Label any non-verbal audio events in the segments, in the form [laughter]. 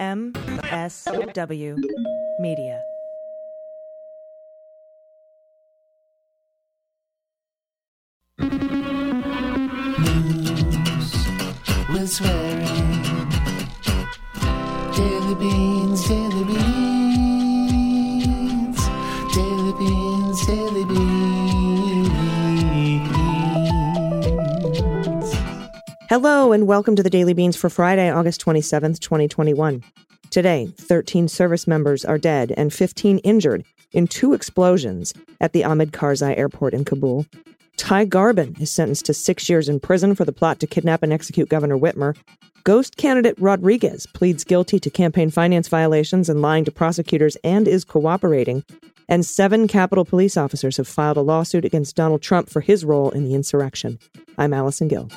MSW Media. With swearing. Daily beans, Hello, and welcome to the Daily Beans for Friday, August 27th, 2021. Today, 13 service members are dead and 15 injured in two explosions at the Ahmed Karzai airport in Kabul. Ty Garbin is sentenced to six years in prison for the plot to kidnap and execute Governor Whitmer. Ghost candidate Rodriguez pleads guilty to campaign finance violations and lying to prosecutors and is cooperating. And seven Capitol police officers have filed a lawsuit against Donald Trump for his role in the insurrection. I'm Allison Gill.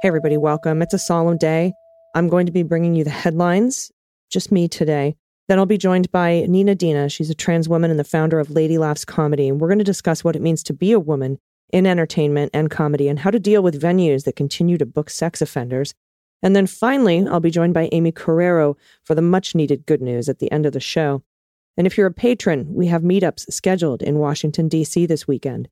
Hey, everybody, welcome. It's a solemn day. I'm going to be bringing you the headlines, just me today. Then I'll be joined by Nina Dina. She's a trans woman and the founder of Lady Laughs Comedy. And we're going to discuss what it means to be a woman in entertainment and comedy and how to deal with venues that continue to book sex offenders. And then finally, I'll be joined by Aimee Carrero for the much needed good news at the end of the show. And if you're a patron, we have meetups scheduled in Washington, D.C. this weekend.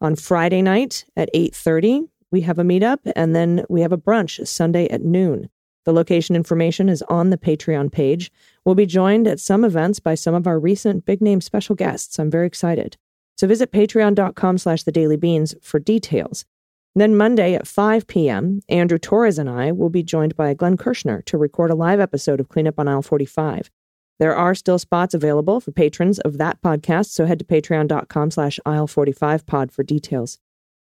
On Friday night at 8.30, we have a meetup, and then we have a brunch Sunday at noon. The location information is on the Patreon page. We'll be joined at some events by some of our recent big name special guests. I'm very excited. So visit patreon.com slash the daily beans for details. Then Monday at 5 p.m., Andrew Torrez and I will be joined by Glenn Kirshner to record a live episode of Cleanup on Aisle 45. There are still spots available for patrons of that podcast, so head to patreon.com slash aisle 45 pod for details.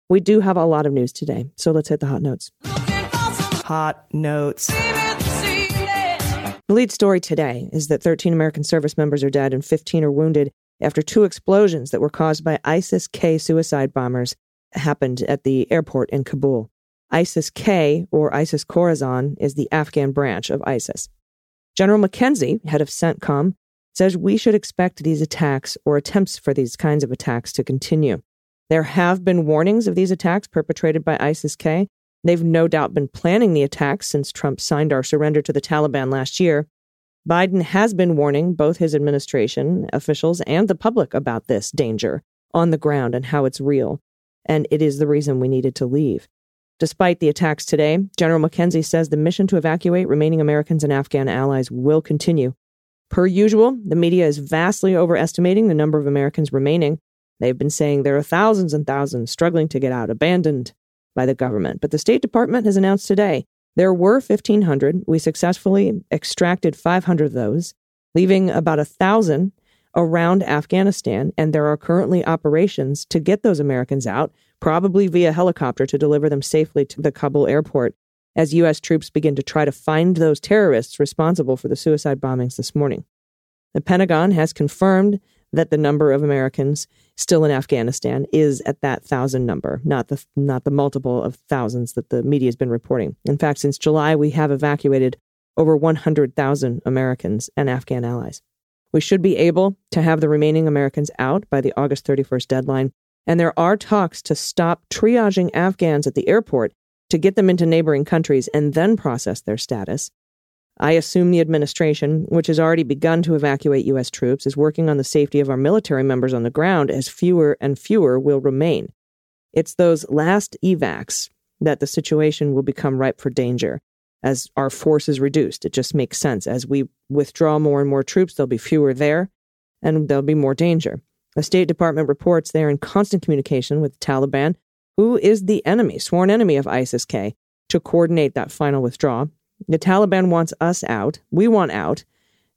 We do have a lot of news today, so let's hit the hot notes. Hot notes. The lead story today is that 13 American service members are dead and 15 are wounded after two explosions that were caused by ISIS K suicide bombers happened at the airport in Kabul. ISIS K, or ISIS Khorasan, is the Afghan branch of ISIS. General McKenzie, head of CENTCOM, says we should expect these attacks or attempts for these kinds of attacks to continue. There have been warnings of these attacks perpetrated by ISIS K, They've no doubt been planning the attacks since Trump signed our surrender to the Taliban last year. Biden has been warning both his administration officials and the public about this danger on the ground and how it's real. And it is the reason we needed to leave. Despite the attacks today, General McKenzie says the mission to evacuate remaining Americans and Afghan allies will continue. Per usual, the media is vastly overestimating the number of Americans remaining. They've been saying there are thousands and thousands struggling to get out, abandoned, by the government. But the State Department has announced today there were 1,500. We successfully extracted 500 of those, leaving about 1,000 around Afghanistan. And there are currently operations to get those Americans out, probably via helicopter to deliver them safely to the Kabul airport as U.S. troops begin to try to find those terrorists responsible for the suicide bombings this morning. The Pentagon has confirmed that the number of Americans still in Afghanistan is at that thousand number, not the not the multiple of thousands that the media has been reporting. In fact, since July, we have evacuated over 100,000 Americans and Afghan allies. We should be able to have the remaining Americans out by the August 31st deadline, and there are talks to stop triaging Afghans at the airport to get them into neighboring countries and then process their status. I assume the administration, which has already begun to evacuate U.S. troops, is working on the safety of our military members on the ground as fewer and fewer will remain. It's those last evacs that the situation will become ripe for danger as our force is reduced. It just makes sense. As we withdraw more and more troops, there'll be fewer there and there'll be more danger. The State Department reports they're in constant communication with the Taliban, who is the enemy, sworn enemy of ISIS K, to coordinate that final withdrawal. The Taliban wants us out. We want out.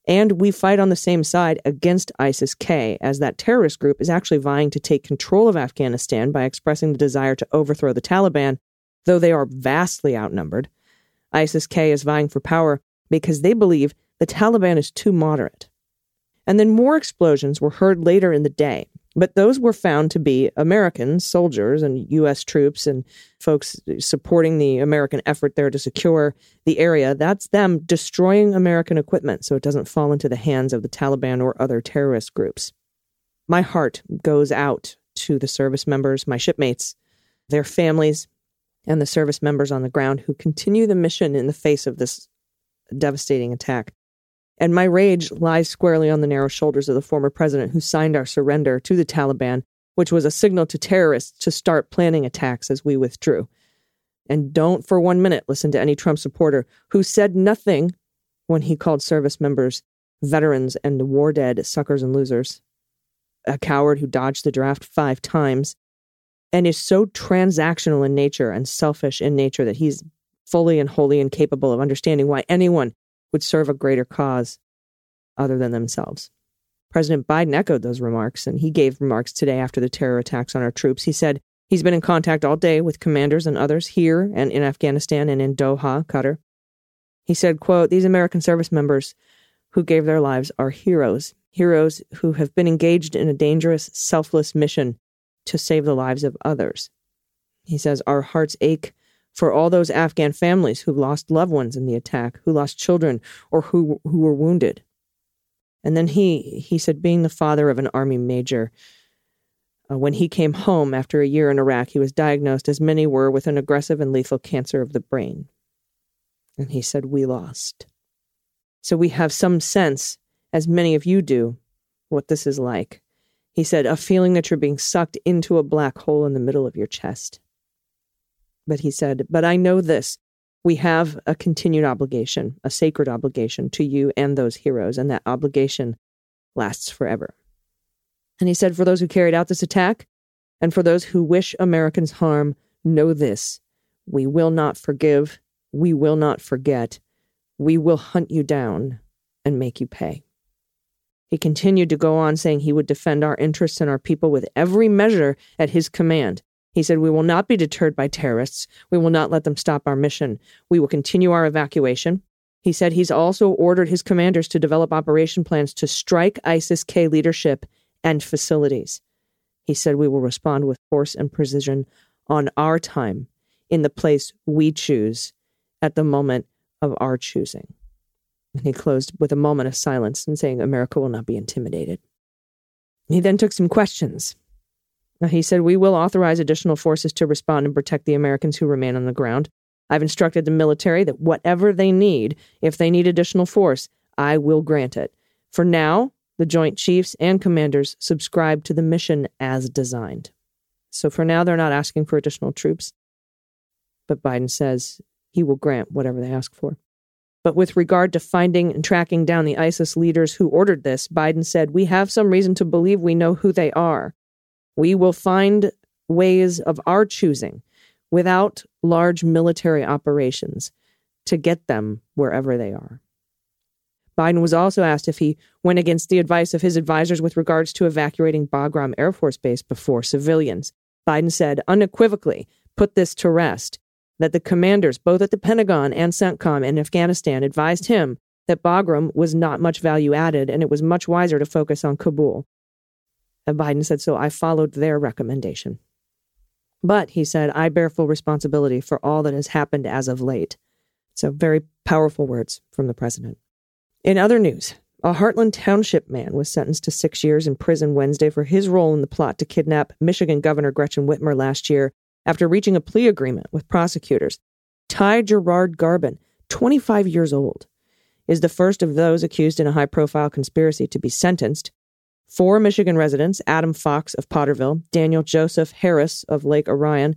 And we fight on the same side against ISIS K, as that terrorist group is actually vying to take control of Afghanistan by expressing the desire to overthrow the Taliban, though they are vastly outnumbered. ISIS K is vying for power because they believe the Taliban is too moderate. And then more explosions were heard later in the day. But those were found to be American soldiers and U.S. troops and folks supporting the American effort there to secure the area. That's them destroying American equipment so it doesn't fall into the hands of the Taliban or other terrorist groups. My heart goes out to the service members, my shipmates, their families, and the service members on the ground who continue the mission in the face of this devastating attack. And my rage lies squarely on the narrow shoulders of the former president who signed our surrender to the Taliban, which was a signal to terrorists to start planning attacks as we withdrew. And don't for one minute listen to any Trump supporter who said nothing when he called service members veterans and war dead suckers and losers. A coward who dodged the draft five times and is so transactional in nature and selfish in nature that he's fully and wholly incapable of understanding why anyone would serve a greater cause other than themselves. President Biden echoed those remarks, and he gave remarks today after the terror attacks on our troops. He said he's been in contact all day with commanders and others here and in Afghanistan and in Doha, Qatar. He said, quote, These American service members who gave their lives are heroes, heroes who have been engaged in a dangerous, selfless mission to save the lives of others. He says, Our hearts ache for all those Afghan families who lost loved ones in the attack, who lost children, or who, who were wounded. And then he, he said, being the father of an army major, uh, when he came home after a year in Iraq, he was diagnosed, as many were, with an aggressive and lethal cancer of the brain. And he said, We lost. So we have some sense, as many of you do, what this is like. He said, a feeling that you're being sucked into a black hole in the middle of your chest. But he said, But I know this. We have a continued obligation, a sacred obligation to you and those heroes, and that obligation lasts forever. And he said, For those who carried out this attack, and for those who wish Americans harm, know this we will not forgive, we will not forget, we will hunt you down and make you pay. He continued to go on saying he would defend our interests and our people with every measure at his command, he said, We will not be deterred by terrorists. We will not let them stop our mission. We will continue our evacuation. He said he's also ordered his commanders to develop operation plans to strike ISIS K leadership and facilities. He said, We will respond with force and precision on our time, in the place we choose, at the moment of our choosing. And he closed with a moment of silence and saying, America will not be intimidated. He then took some questions Uh, he said, We will authorize additional forces to respond and protect the Americans who remain on the ground. I've instructed the military that whatever they need, if they need additional force, I will grant it. For now, the Joint Chiefs and commanders subscribe to the mission as designed. So for now, they're not asking for additional troops. But Biden says he will grant whatever they ask for. But with regard to finding and tracking down the ISIS leaders who ordered this, Biden said, We have some reason to believe we know who they are. We will find ways of our choosing without large military operations to get them wherever they are. Biden was also asked if he went against the advice of his advisors with regards to evacuating Bagram Air Force Base before civilians. Biden said unequivocally, put this to rest, that the commanders, both at the Pentagon and CENTCOM in Afghanistan, advised him that Bagram was not much value added and it was much wiser to focus on Kabul. And Biden said, so I followed their recommendation. But he said, I bear full responsibility for all that has happened as of late. So, very powerful words from the president. In other news, a Hartland Township man was sentenced to six years in prison Wednesday for his role in the plot to kidnap Michigan Governor Gretchen Whitmer last year after reaching a plea agreement with prosecutors. Ty Gerard Garbin, 25 years old, is the first of those accused in a high profile conspiracy to be sentenced. Four Michigan residents Adam Fox of Potterville, Daniel Joseph Harris of Lake Orion,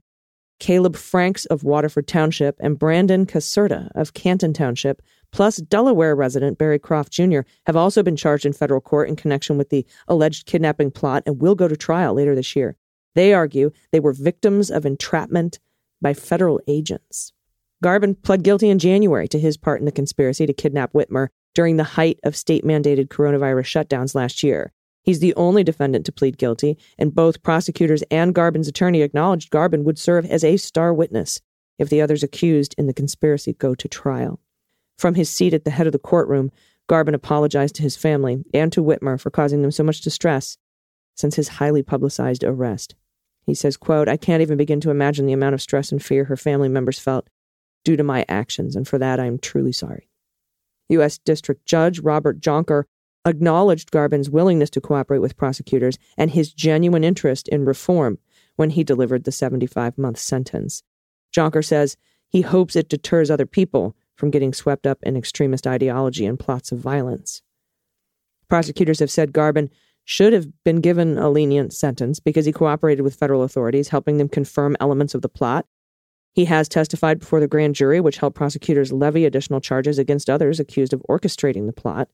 Caleb Franks of Waterford Township, and Brandon Caserta of Canton Township, plus Delaware resident Barry Croft Jr., have also been charged in federal court in connection with the alleged kidnapping plot and will go to trial later this year. They argue they were victims of entrapment by federal agents. Garbin pled guilty in January to his part in the conspiracy to kidnap Whitmer during the height of state mandated coronavirus shutdowns last year. He's the only defendant to plead guilty, and both prosecutors and Garbin's attorney acknowledged Garbin would serve as a star witness if the others accused in the conspiracy go to trial. From his seat at the head of the courtroom, Garbin apologized to his family and to Whitmer for causing them so much distress since his highly publicized arrest. He says, quote, I can't even begin to imagine the amount of stress and fear her family members felt due to my actions, and for that I am truly sorry. U.S. District Judge Robert Jonker acknowledged Garbin's willingness to cooperate with prosecutors and his genuine interest in reform when he delivered the 75 month sentence. Jonker says he hopes it deters other people from getting swept up in extremist ideology and plots of violence. Prosecutors have said Garbin should have been given a lenient sentence because he cooperated with federal authorities, helping them confirm elements of the plot. He has testified before the grand jury, which helped prosecutors levy additional charges against others accused of orchestrating the plot.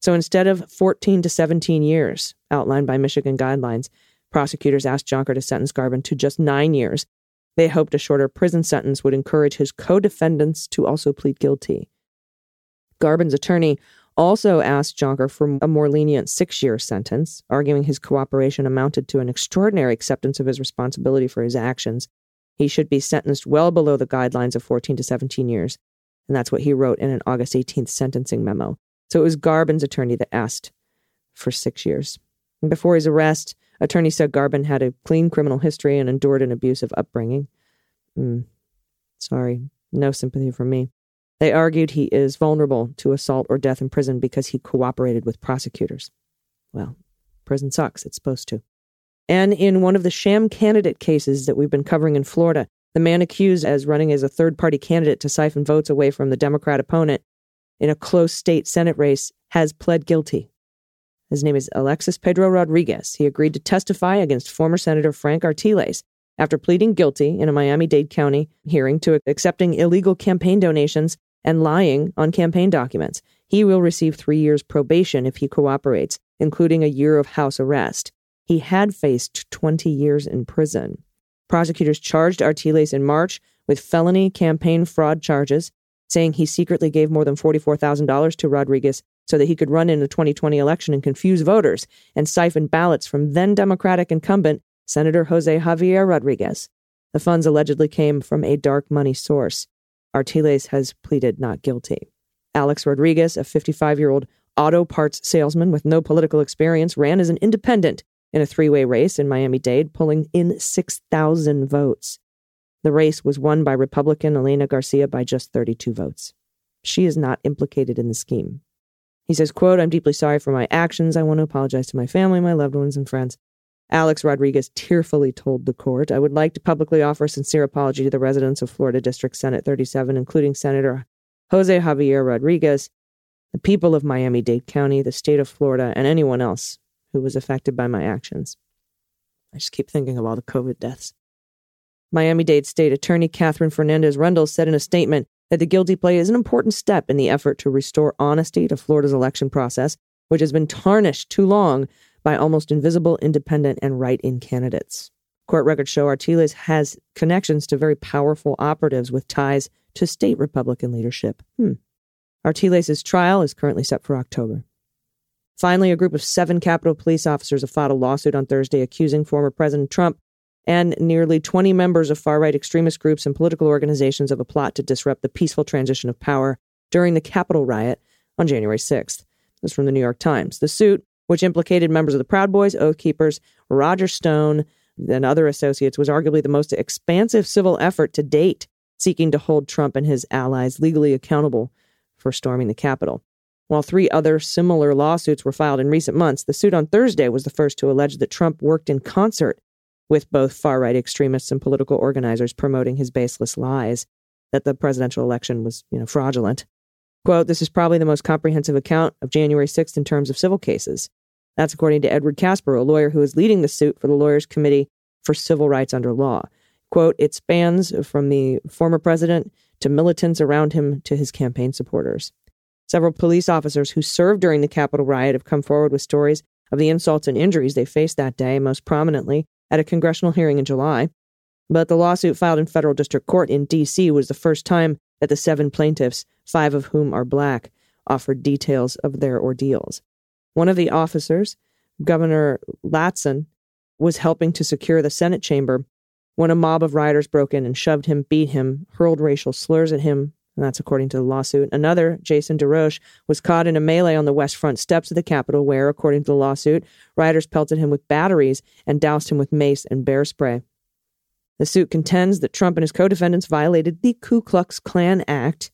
So instead of 14 to 17 years outlined by Michigan guidelines, prosecutors asked Jonker to sentence Garbin to just nine years. They hoped a shorter prison sentence would encourage his co defendants to also plead guilty. Garbin's attorney also asked Jonker for a more lenient six year sentence, arguing his cooperation amounted to an extraordinary acceptance of his responsibility for his actions. He should be sentenced well below the guidelines of 14 to 17 years. And that's what he wrote in an August 18th sentencing memo. So it was Garbin's attorney that asked for six years. And before his arrest, attorney said Garbin had a clean criminal history and endured an abusive upbringing. Mm, sorry, no sympathy from me. They argued he is vulnerable to assault or death in prison because he cooperated with prosecutors. Well, prison sucks. It's supposed to. And in one of the sham candidate cases that we've been covering in Florida, the man accused as running as a third party candidate to siphon votes away from the Democrat opponent in a close state Senate race has pled guilty. His name is Alexis Pedro Rodriguez. He agreed to testify against former Senator Frank Artiles after pleading guilty in a Miami Dade County hearing to accepting illegal campaign donations and lying on campaign documents. He will receive three years probation if he cooperates, including a year of house arrest. He had faced 20 years in prison. Prosecutors charged Artiles in March with felony campaign fraud charges, saying he secretly gave more than $44,000 to Rodriguez so that he could run in the 2020 election and confuse voters and siphon ballots from then Democratic incumbent Senator Jose Javier Rodriguez. The funds allegedly came from a dark money source. Artiles has pleaded not guilty. Alex Rodriguez, a 55 year old auto parts salesman with no political experience, ran as an independent in a three way race in Miami Dade, pulling in 6,000 votes. The race was won by Republican Ileana Garcia by just 32 votes. She is not implicated in the scheme. He says, quote, I'm deeply sorry for my actions. I want to apologize to my family, my loved ones, and friends. Alex Rodriguez tearfully told the court, I would like to publicly offer a sincere apology to the residents of Florida District Senate 37, including Senator Jose Javier Rodriguez, the people of Miami Dade County, the state of Florida, and anyone else who was affected by my actions. I just keep thinking of all the COVID deaths. Miami Dade State Attorney Katherine Fernandez Rundle said in a statement that the guilty plea is an important step in the effort to restore honesty to Florida's election process, which has been tarnished too long by almost invisible independent and write in candidates. Court records show Artiles has connections to very powerful operatives with ties to state Republican leadership. Hmm. Artiles' trial is currently set for October. Finally, a group of seven Capitol police officers have filed a lawsuit on Thursday accusing former President Trump and nearly 20 members of far right extremist groups and political organizations of a plot to disrupt the peaceful transition of power during the Capitol riot on January 6th. This is from the New York Times. The suit which implicated members of the Proud Boys, Oath Keepers, Roger Stone, and other associates, was arguably the most expansive civil effort to date seeking to hold Trump and his allies legally accountable for storming the Capitol. While three other similar lawsuits were filed in recent months, the suit on Thursday was the first to allege that Trump worked in concert with both far right extremists and political organizers promoting his baseless lies that the presidential election was, you know, fraudulent. Quote, this is probably the most comprehensive account of January 6th in terms of civil cases. That's according to Edward Caspar, a lawyer who is leading the suit for the Lawyers Committee for Civil Rights Under Law. Quote, it spans from the former president to militants around him to his campaign supporters. Several police officers who served during the Capitol riot have come forward with stories of the insults and injuries they faced that day, most prominently at a congressional hearing in July. But the lawsuit filed in federal district court in D.C. was the first time that the seven plaintiffs, five of whom are black, offered details of their ordeals. One of the officers, Governor Latson, was helping to secure the Senate chamber when a mob of rioters broke in and shoved him, beat him, hurled racial slurs at him, and that's according to the lawsuit. Another, Jason DeRoche, was caught in a melee on the west front steps of the Capitol where, according to the lawsuit, rioters pelted him with batteries and doused him with mace and bear spray. The suit contends that Trump and his co defendants violated the Ku Klux Klan Act.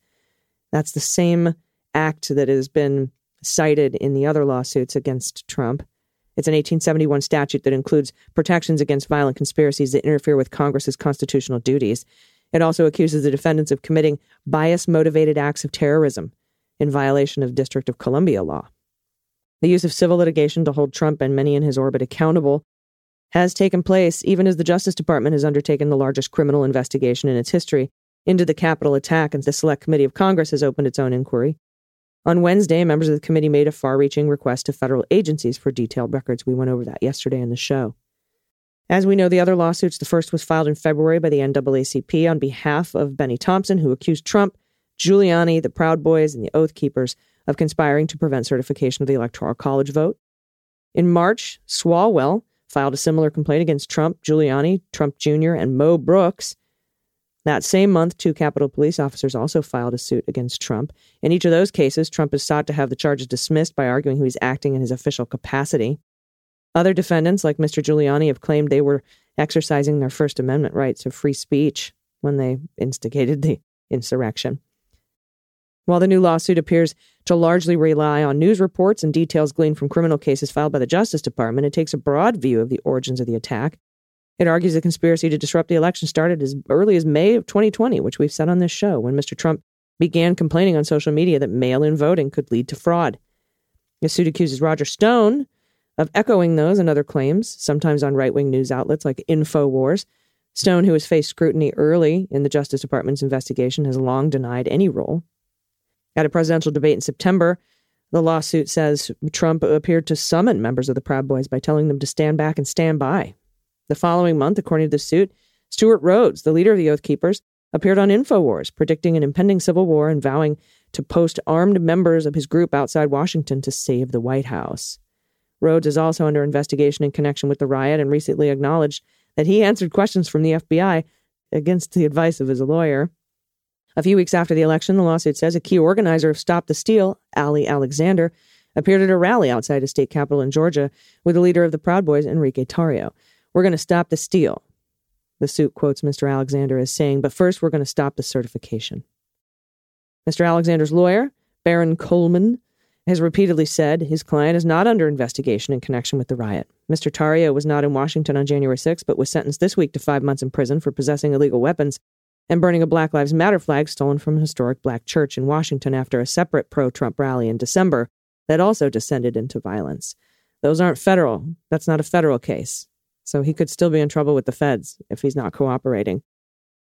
That's the same act that has been cited in the other lawsuits against Trump. It's an 1871 statute that includes protections against violent conspiracies that interfere with Congress's constitutional duties. It also accuses the defendants of committing bias motivated acts of terrorism in violation of District of Columbia law. The use of civil litigation to hold Trump and many in his orbit accountable has taken place even as the Justice Department has undertaken the largest criminal investigation in its history into the Capitol attack, and the Select Committee of Congress has opened its own inquiry. On Wednesday, members of the committee made a far reaching request to federal agencies for detailed records. We went over that yesterday in the show. As we know, the other lawsuits, the first was filed in February by the NAACP on behalf of Bennie Thompson, who accused Trump, Giuliani, the Proud Boys, and the Oath Keepers of conspiring to prevent certification of the Electoral College vote. In March, Swalwell filed a similar complaint against Trump, Giuliani, Trump Jr., and Mo Brooks. That same month, two Capitol police officers also filed a suit against Trump. In each of those cases, Trump has sought to have the charges dismissed by arguing he was acting in his official capacity. Other defendants, like Mr. Giuliani, have claimed they were exercising their First Amendment rights of free speech when they instigated the insurrection. While the new lawsuit appears to largely rely on news reports and details gleaned from criminal cases filed by the Justice Department, it takes a broad view of the origins of the attack. It argues the conspiracy to disrupt the election started as early as May of 2020, which we've said on this show, when Mr. Trump began complaining on social media that mail in voting could lead to fraud. The suit accuses Roger Stone of echoing those and other claims, sometimes on right wing news outlets like InfoWars. Stone, who has faced scrutiny early in the Justice Department's investigation, has long denied any role. At a presidential debate in September, the lawsuit says Trump appeared to summon members of the Proud Boys by telling them to stand back and stand by. The following month, according to the suit, Stewart Rhodes, the leader of the Oath Keepers, appeared on InfoWars, predicting an impending civil war and vowing to post armed members of his group outside Washington to save the White House. Rhodes is also under investigation in connection with the riot and recently acknowledged that he answered questions from the FBI against the advice of his lawyer. A few weeks after the election, the lawsuit says a key organizer of Stop the Steal, Ali Alexander, appeared at a rally outside a state capitol in Georgia with the leader of the Proud Boys, Enrique Tarrio. We're going to stop the steal. The suit quotes Mr. Alexander as saying, but first we're going to stop the certification. Mr. Alexander's lawyer, Baron Coleman, has repeatedly said his client is not under investigation in connection with the riot. Mr. Tarrio was not in Washington on January 6, but was sentenced this week to five months in prison for possessing illegal weapons and burning a Black Lives Matter flag stolen from a historic black church in Washington after a separate pro Trump rally in December that also descended into violence. Those aren't federal. That's not a federal case. So he could still be in trouble with the feds if he's not cooperating.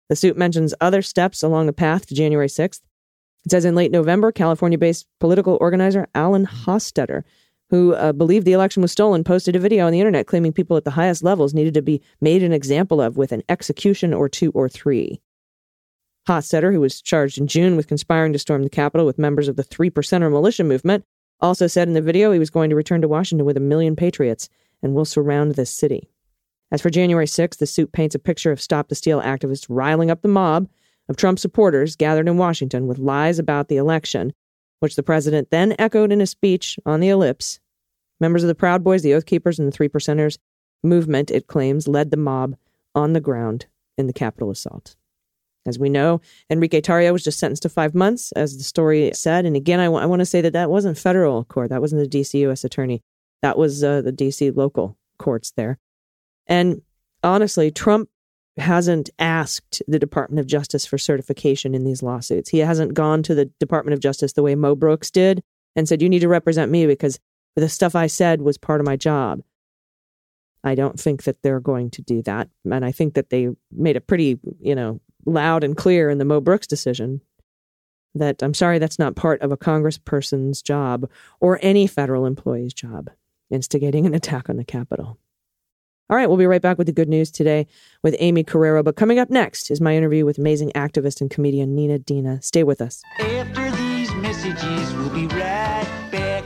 The suit mentions other steps along the path to January 6th. It says in late November, California based political organizer Alan Hostetter, who uh, believed the election was stolen, posted a video on the internet claiming people at the highest levels needed to be made an example of with an execution or two or three. Hostetter, who was charged in June with conspiring to storm the Capitol with members of the Three Percenter militia movement, also said in the video he was going to return to Washington with a million patriots and will surround this city. As for January 6th, the suit paints a picture of Stop the Steal activists riling up the mob of Trump supporters gathered in Washington with lies about the election, which the president then echoed in a speech on the ellipse. Members of the Proud Boys, the Oath Keepers, and the Three Percenters movement, it claims, led the mob on the ground in the Capitol assault. As we know, Enrique Tarrio was just sentenced to five months, as the story said. And again, I, w- I want to say that that wasn't federal court. That wasn't the D.C. U.S. attorney. That was uh, the D.C. local courts there. And honestly, Trump hasn't asked the Department of Justice for certification in these lawsuits. He hasn't gone to the Department of Justice the way Mo Brooks did and said, You need to represent me because the stuff I said was part of my job. I don't think that they're going to do that. And I think that they made it pretty, you know, loud and clear in the Mo Brooks decision that I'm sorry, that's not part of a congressperson's job or any federal employee's job, instigating an attack on the Capitol. All right, we'll be right back with the good news today with Aimee Carrero. But coming up next is my interview with amazing activist and comedian Nina Dina. Stay with us. After these messages, we'll be right back.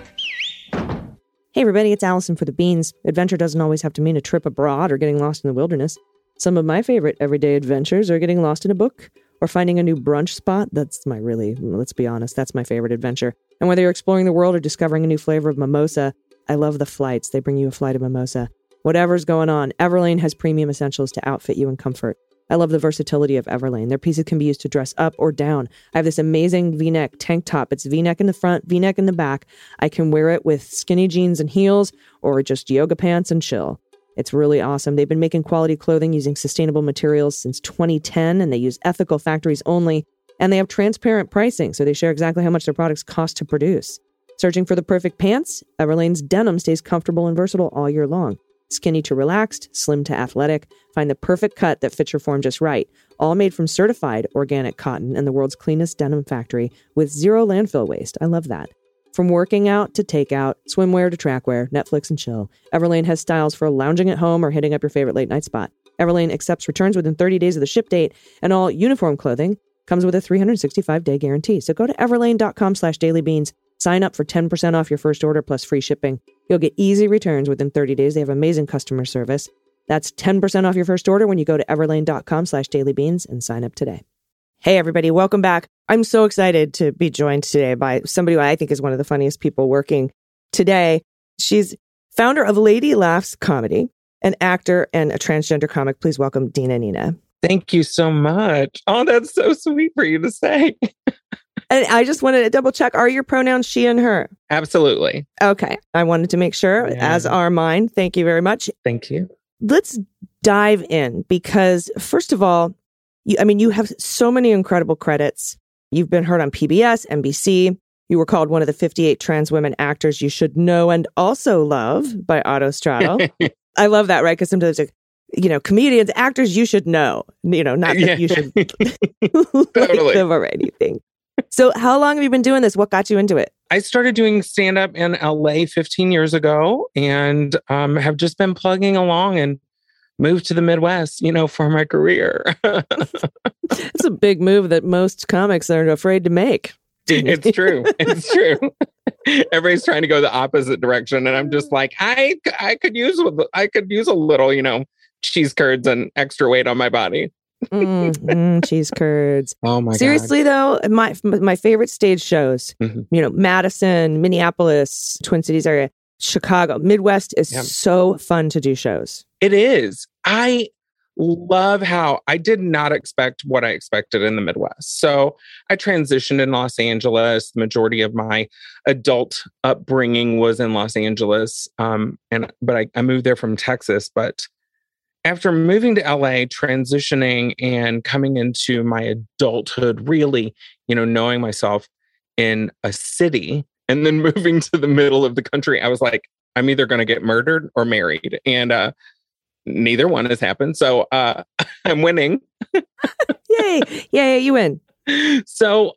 Hey, everybody, it's Allison for the Beans. Adventure doesn't always have to mean a trip abroad or getting lost in the wilderness. Some of my favorite everyday adventures are getting lost in a book or finding a new brunch spot. That's my really, let's be honest, that's my favorite adventure. And whether you're exploring the world or discovering a new flavor of mimosa, I love the flights. They bring you a flight of mimosa. Whatever's going on, Everlane has premium essentials to outfit you in comfort. I love the versatility of Everlane. Their pieces can be used to dress up or down. I have this amazing v neck tank top. It's v neck in the front, v neck in the back. I can wear it with skinny jeans and heels or just yoga pants and chill. It's really awesome. They've been making quality clothing using sustainable materials since 2010, and they use ethical factories only. And they have transparent pricing, so they share exactly how much their products cost to produce. Searching for the perfect pants? Everlane's denim stays comfortable and versatile all year long. Skinny to relaxed, slim to athletic. Find the perfect cut that fits your form just right. All made from certified organic cotton and the world's cleanest denim factory with zero landfill waste. I love that. From working out to takeout, swimwear to trackwear, Netflix and chill, Everlane has styles for lounging at home or hitting up your favorite late night spot. Everlane accepts returns within 30 days of the ship date, and all uniform clothing comes with a 365 day guarantee. So go to everlane.com slash dailybeans, sign up for 10% off your first order plus free shipping. You'll get easy returns within 30 days. They have amazing customer service. That's 10% off your first order when you go to everlane.com slash dailybeans and sign up today. Hey, everybody, welcome back. I'm so excited to be joined today by somebody who I think is one of the funniest people working today. She's founder of Lady Laughs Comedy, an actor and a transgender comic. Please welcome Dina Nina. Thank you so much. Oh, that's so sweet for you to say. [laughs] And I just wanted to double check are your pronouns she and her? Absolutely. Okay. I wanted to make sure, Yeah. as are mine. Thank you very much. Thank you. let's dive in because first of all, you, I mean, you have so many incredible credits. You've been heard on PBS, NBC. You were called one of the 58 trans women actors you should know and also love by Autostraddle. [laughs] I love that, right? Because sometimes, like, you know, comedians, actors you should know, you know, not that Yeah. you should [laughs] [laughs] Totally. them or anything. So, how long have you been doing this? What got you into it? I started doing stand up in LA 15 years ago and um, have just been plugging along and moved to the Midwest, you know, for my career. [laughs] It's a big move that most comics are afraid to make. it's true. It's [laughs] true. Everybody's trying to go the opposite direction. And I'm just like, I, I could use, I could use a little, you know, cheese curds and extra weight on my body. Mm, mm, cheese curds. [laughs] Oh my god. Seriously though, my my favorite stage shows, Mhm. you know, Madison, Minneapolis, Twin Cities area, Chicago, Midwest is Yeah. so fun to do shows. It is. I love how I did not expect what I expected in the Midwest. So I transitioned in Los Angeles. The majority of my adult upbringing was in Los Angeles. Um, and but I, I moved there from Texas. But after moving to LA, transitioning and coming into my adulthood, really, you know, knowing myself in a city and then [laughs] moving to the middle of the country, I was like, I'm either going to get murdered or married. And uh, neither one has happened. So uh, [laughs] I'm winning. Yay! Yay! You win. [laughs] So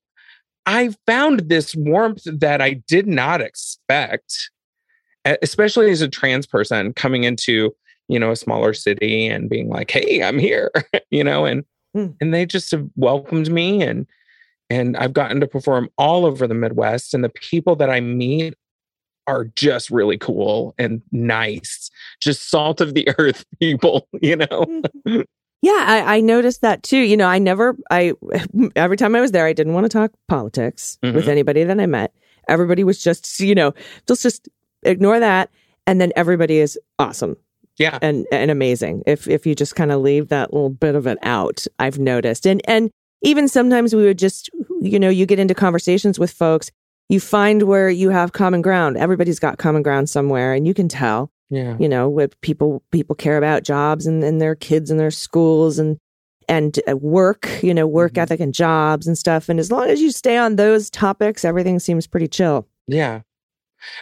I found this warmth that I did not expect, especially as a trans person coming into, you know, a smaller city and being like, "Hey, I'm here," [laughs] you know, and Hmm. and they just have welcomed me and and I've gotten to perform all over the Midwest and the people that I meet are just really cool and nice, just salt of the [laughs] earth people, you know. Yeah, I, I noticed that too. You know, I never, I [laughs] every time I was there, I didn't want to talk politics with Mhm. anybody that I met. Everybody was just, you know, just just ignore that, and then everybody is awesome. Yeah. and and amazing. If if you just kind of leave that little bit of it out, I've noticed. And and even sometimes we would just you know, you get into conversations with folks, you find where you have common ground. Everybody's got common ground somewhere and you can tell, Yeah. you know, what people people care about jobs and, and their kids and their schools and and uh, work, you know, work Mhm. ethic and jobs and stuff. And as long as you stay on those topics, everything seems pretty chill. Yeah.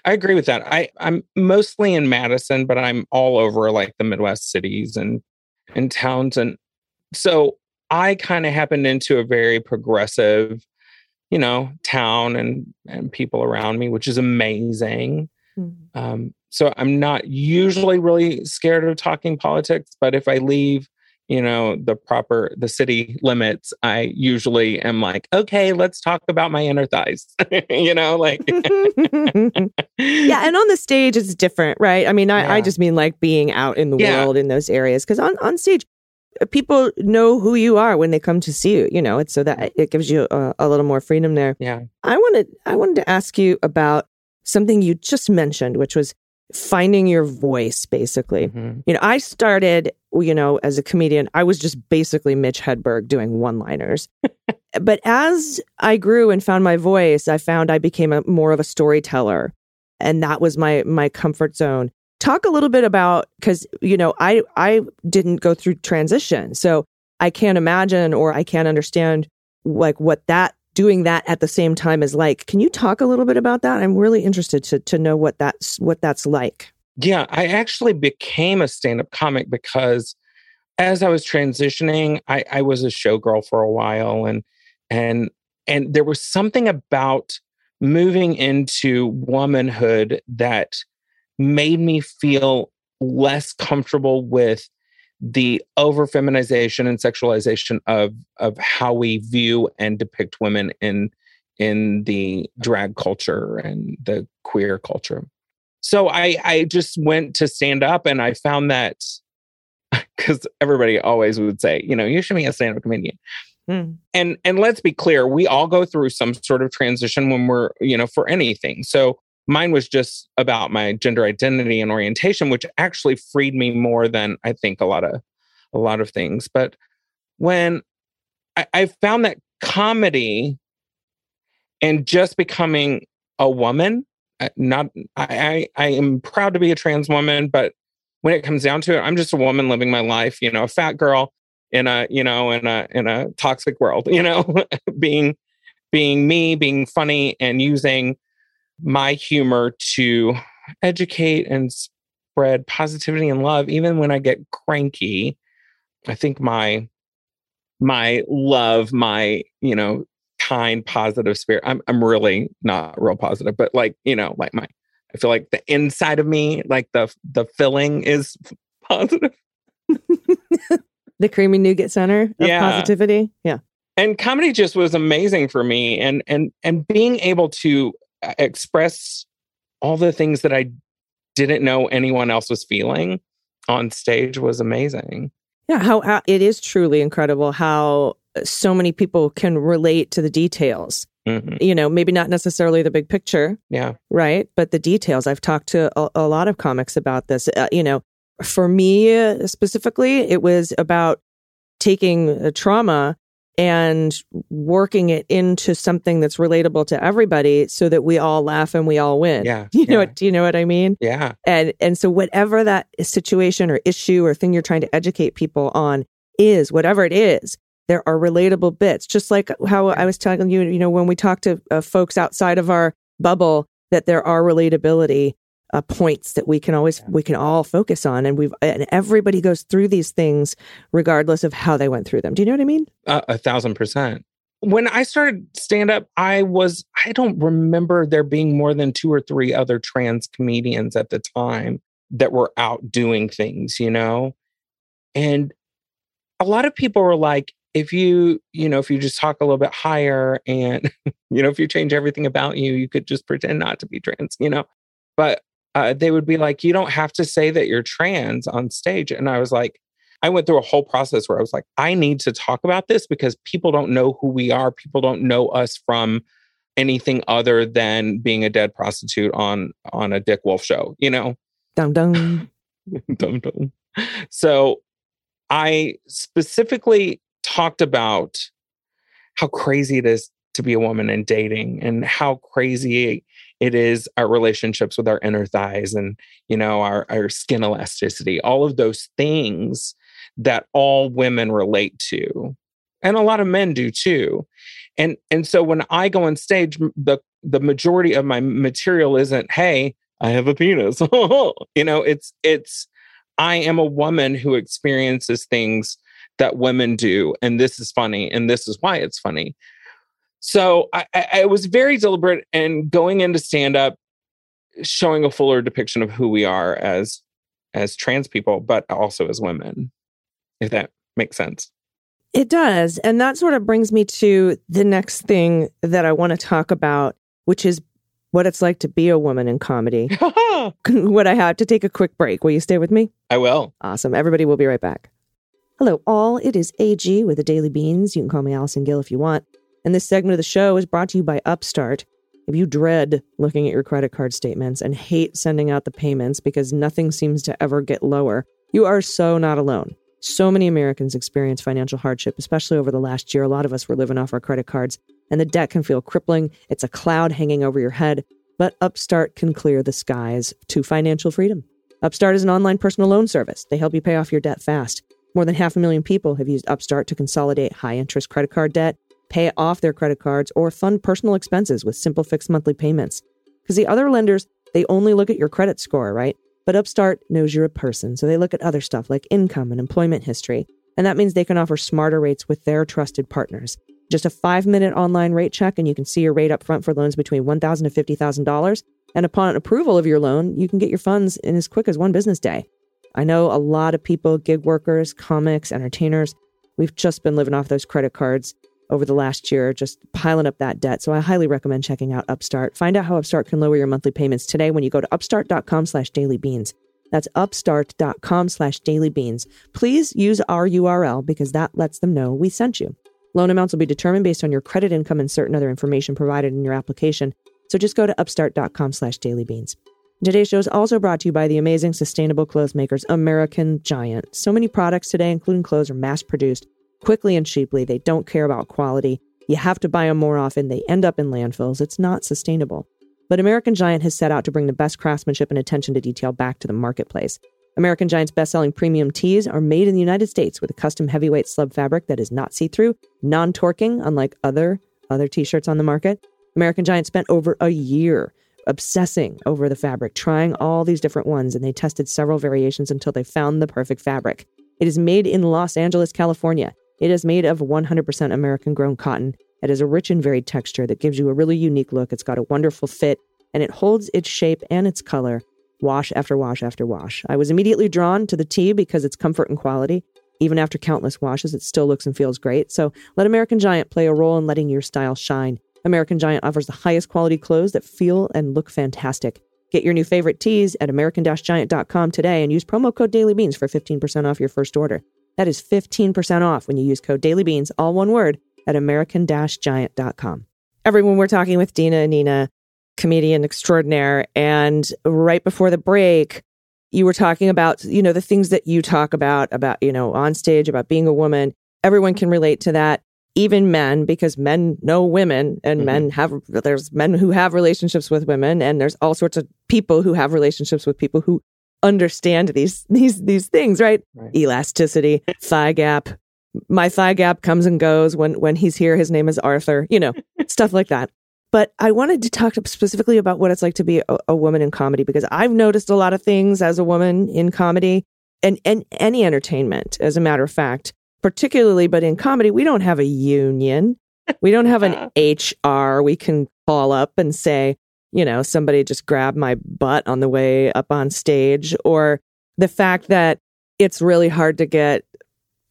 I agree with that. I, I'm mostly in Madison, but I'm all over like the Midwest cities and and towns. And so I kind of happened into a very progressive, you know, town and and people around me, which is amazing. Um, so I'm not usually really scared of talking politics, but if I leave, you know, the proper the city limits, I usually am like, okay, let's talk about my inner thighs. [laughs] you know, like [laughs] yeah, and on the stage it's different, right? I mean, I, I just mean like being out in the Yeah. world in those areas because on on stage, uh, people know who you are when they come to see you. You know, it's so that it gives you a, a little more freedom there. yeah. I wanted I wanted to ask you about something you just mentioned, which was finding your voice, basically. Mhm. You know, I started, you know, as a comedian, I was just basically Mitch Hedberg doing one liners. [laughs] but as I grew and found my voice, I found I became a more of a storyteller. And that was my my comfort zone. talk a little bit about because you know I I didn't go through transition, so I can't imagine or I can't understand like what that doing that at the same time is like. Can you talk a little bit about that? I'm really interested to to know what that's what that's like. Yeah, I actually became a stand-up comic because as I was transitioning, I, I was a showgirl for a while and and and there was something about moving into womanhood that made me feel less comfortable with the over feminization and sexualization of of how we view and depict women in in the drag culture and the queer culture. So I I just went to stand up and I found that [laughs] because everybody always would say, you know, you should be a stand-up comedian. Mm. And and let's be clear, we all go through some sort of transition when we're, you know, for anything. So mine was just about my gender identity and orientation, which actually freed me more than I think a lot of a lot of things. But when I, I found that comedy and just becoming a woman, uh, not I, I I am proud to be a trans woman, but when it comes down to it, I'm just a woman living my life, you know, a fat girl in a, you know, in a in a toxic world, [laughs] you know, being being me, being funny and using my humor to educate and spread positivity and love even when I get cranky. I think my my love, my, you know, kind positive spirit. I'm I'm really not real positive, but like, you know, like my I feel like the inside of me, like the the filling is [laughs] positive. The creamy nougat center of Yeah. positivity. Yeah. and comedy just was amazing for me and and and being able to express all the things that i didn't know anyone else was feeling on stage was amazing Yeah, how, how it is truly incredible how so many people can relate to the details. Mhm. You know, maybe not necessarily the big picture, yeah right? But the details. I've talked to a, a lot of comics about this. Uh, you know, for me uh, specifically, it was about taking uh, trauma and working it into something that's relatable to everybody so that we all laugh and we all win. Yeah, [laughs] You know yeah. what do you know what I mean? yeah And and so whatever that situation or issue or thing you're trying to educate people on is, whatever it is, there are relatable bits. Just like how I was telling you, you know, when we talk to uh, folks outside of our bubble, that there are relatability uh, points that we can always we can all focus on, and we've and everybody goes through these things regardless of how they went through them. Do you know what I mean? a, a thousand percent. When i started stand up i was i don't remember there being more than two or three other trans comedians at the time that were out doing things you know? And a lot of people were like if you you know if you just talk a little bit higher and [laughs] you know if you change everything about you you could just pretend not to be trans you know? But uh, they would be like you don't have to say that you're trans on stage and i was like i went through a whole process where i was like i need to talk about this because people don't know who we are people don't know us from anything other than being a dead prostitute on on a Dick Wolf show you know Dum dum. [laughs] dum dum. So I specifically talked about how crazy it is to be a woman and dating and how crazy it is our relationships with our inner thighs and you know our, our skin elasticity all of those things that all women relate to. And a lot of men do too. And and so when i go on stage the the majority of my material isn't hey i have a penis. [laughs] You know it's it's i am a woman who experiences things that women do and this is funny and this is why it's funny so i i I was very deliberate and going into stand up showing a fuller depiction of who we are as as trans people but also as women if that makes sense It does. And that sort of brings me to the next thing that I want to talk about, which is what it's like to be a woman in comedy. [laughs] [laughs] what I have to take a quick break. Will you stay with me? i will Awesome. Everybody will be right back. Hello, all. It is AG with the Daily Beans. You can call me Allison Gill if you want. And this segment of the show is brought to you by Upstart. If you dread looking at your credit card statements and hate sending out the payments because nothing seems to ever get lower, you are so not alone. So many Americans experience financial hardship, especially over the last year. A lot of us were living off our credit cards, and the debt can feel crippling. It's a cloud hanging over your head, but Upstart can clear the skies to financial freedom. Upstart is an online personal loan service. They help you pay off your debt fast. More than half a million people have used Upstart to consolidate high interest credit card debt, pay off their credit cards, or fund personal expenses with simple fixed monthly payments. Because the other lenders, they only look at your credit score, right? But Upstart knows you're a person, so they look at other stuff like income and employment history. And that means they can offer smarter rates with their trusted partners. Just a five minute online rate check, and you can see your rate up front for loans between $1,000 to $50,000. And upon approval of your loan, you can get your funds in as quick as one business day. I know a lot of people, gig workers, comics, entertainers, we've just been living off those credit cards over the last year, just piling up that debt. So I highly recommend checking out Upstart. Find out how Upstart can lower your monthly payments today when you go to upstart.com slash dailybeans. That's upstart.com slash dailybeans. Please use our URL because that lets them know we sent you. Loan amounts will be determined based on your credit income and certain other information provided in your application. So just go to upstart.com slash dailybeans. Today's show is also brought to you by the amazing sustainable clothes makers American Giant. So many products today, including clothes, are mass produced quickly and cheaply. They don't care about quality. You have to buy them more often. They end up in landfills. It's not sustainable. But American Giant has set out to bring the best craftsmanship and attention to detail back to the marketplace. American Giant's best selling premium tees are made in the United States with a custom heavyweight slub fabric that is not see through, non torquing, unlike other, other t shirts on the market. American Giant spent over a year obsessing over the fabric, trying all these different ones, and they tested several variations until they found the perfect fabric. It is made in Los Angeles, California. It is made of 100% American grown cotton. It has a rich and varied texture that gives you a really unique look. It's got a wonderful fit, and it holds its shape and its color wash after wash after wash. I was immediately drawn to the tee because its comfort and quality. Even after countless washes, it still looks and feels great. So let American Giant play a role in letting your style shine. American Giant offers the highest quality clothes that feel and look fantastic. Get your new favorite tees at american-giant.com today and use promo code dailybeans for 15% off your first order. That is 15% off when you use code dailybeans, all one word, at american-giant.com. Everyone, we're talking with Dina and Nina, comedian extraordinaire. And right before the break, you were talking about, you know, the things that you talk about, about, you know, on stage, about being a woman. Everyone can relate to that even men because men know women and mm-hmm. men have there's men who have relationships with women and there's all sorts of people who have relationships with people who understand these these these things right, right. elasticity thigh gap my thigh gap comes and goes when when he's here his name is arthur you know [laughs] stuff like that but i wanted to talk specifically about what it's like to be a, a woman in comedy because i've noticed a lot of things as a woman in comedy and and any entertainment as a matter of fact particularly, but in comedy, we don't have a union. We don't have an [laughs] HR we can call up and say, you know, somebody just grabbed my butt on the way up on stage, or the fact that it's really hard to get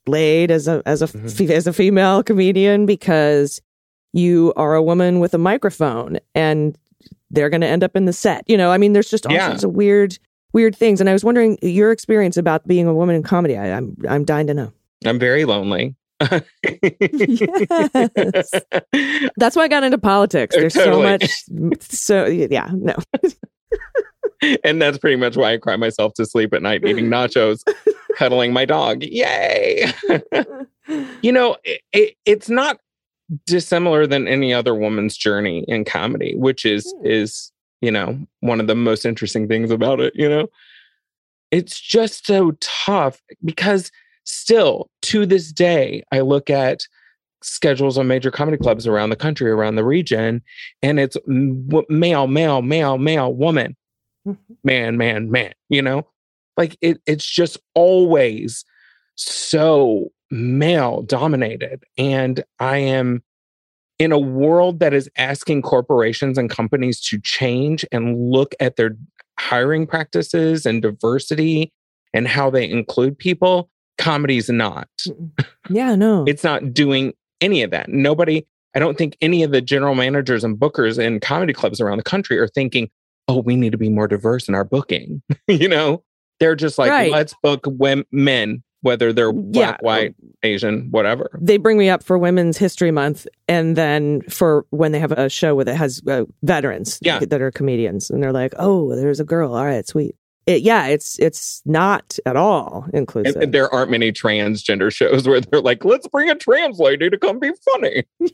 laid as a as a mm-hmm. as a female comedian because you are a woman with a microphone and they're going to end up in the set. You know, I mean, there's just all yeah. sorts of weird weird things. And I was wondering your experience about being a woman in comedy. I, I'm I'm dying to know. I'm very lonely. Yes. That's why I got into politics. There's totally. so much. So, yeah, no. [laughs] and that's pretty much why I cry myself to sleep at night eating nachos, cuddling my dog. Yay. [laughs] you know, it, it, it's not dissimilar than any other woman's journey in comedy, which is, hmm. is, you know, one of the most interesting things about it, you know? It's just so tough because still to this day, I look at schedules on major comedy clubs around the country, around the region, and it's male, male, male, male, woman, mm-hmm. man, man, man, you know? Like it, it's just always so male dominated. And I am in a world that is asking corporations and companies to change and look at their hiring practices and diversity and how they include people comedy's not. Yeah, no. it's not doing any of that. Nobody, I don't think any of the general managers and bookers in comedy clubs around the country are thinking, oh, we need to be more diverse in our booking. [laughs] you know, they're just like, right. let's book women, men, whether they're black, yeah. white, Asian, whatever. They bring me up for Women's History Month, and then for when they have a show with it has uh, veterans yeah. that are comedians, and they're like, "Oh, there's a girl. All right, sweet." It, yeah, it's it's not at all inclusive. And, and there aren't many transgender shows where they're like, let's bring a trans lady to come be funny. [laughs]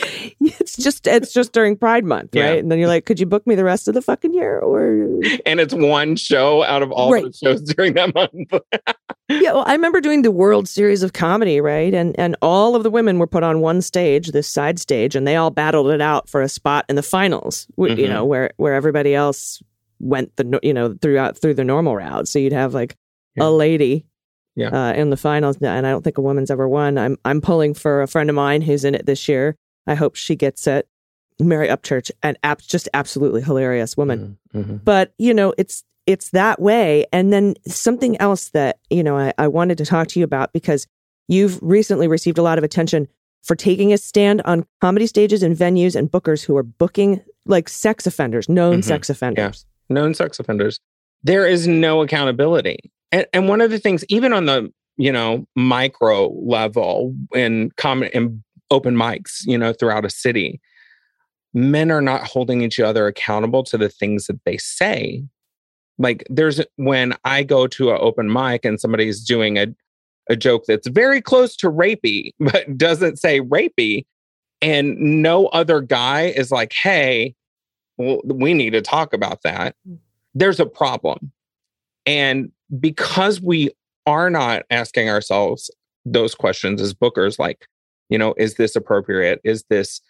it's just it's just during Pride Month, Yeah. right? And then you're like, could you book me the rest of the fucking year? Or And it's one show out of all Right. the shows during that month. [laughs] yeah, well, I remember doing the World Series of Comedy, right? And and all of the women were put on one stage, this side stage, and they all battled it out for a spot in the finals. wh- You mm-hmm. know, where where everybody else went the you know throughout through the normal route. So you'd have like Yeah. a lady. Yeah. Uh, in the finals, and I don't think a woman's ever won. I'm I'm pulling for a friend of mine who's in it this year. I hope she gets it. Mary Upchurch, an ab- just absolutely hilarious woman Mhm. but you know it's it's that way and then something else that you know I, I wanted to talk to you about because you've recently received a lot of attention for taking a stand on comedy stages and venues and bookers who are booking like sex offenders known Mhm. sex offenders known sex offenders, there is no accountability. And, and one of the things, even on the you know micro level in common in open mics, you know, throughout a city, men are not holding each other accountable to the things that they say. Like there's when I go to an open mic and somebody's doing a a joke that's very close to rapey, [laughs] but doesn't say rapey, and no other guy is like, hey, well, we need to talk about that. Hmm. There's a problem. And because we are not asking ourselves those questions as bookers, like, you know, is this appropriate? Is this,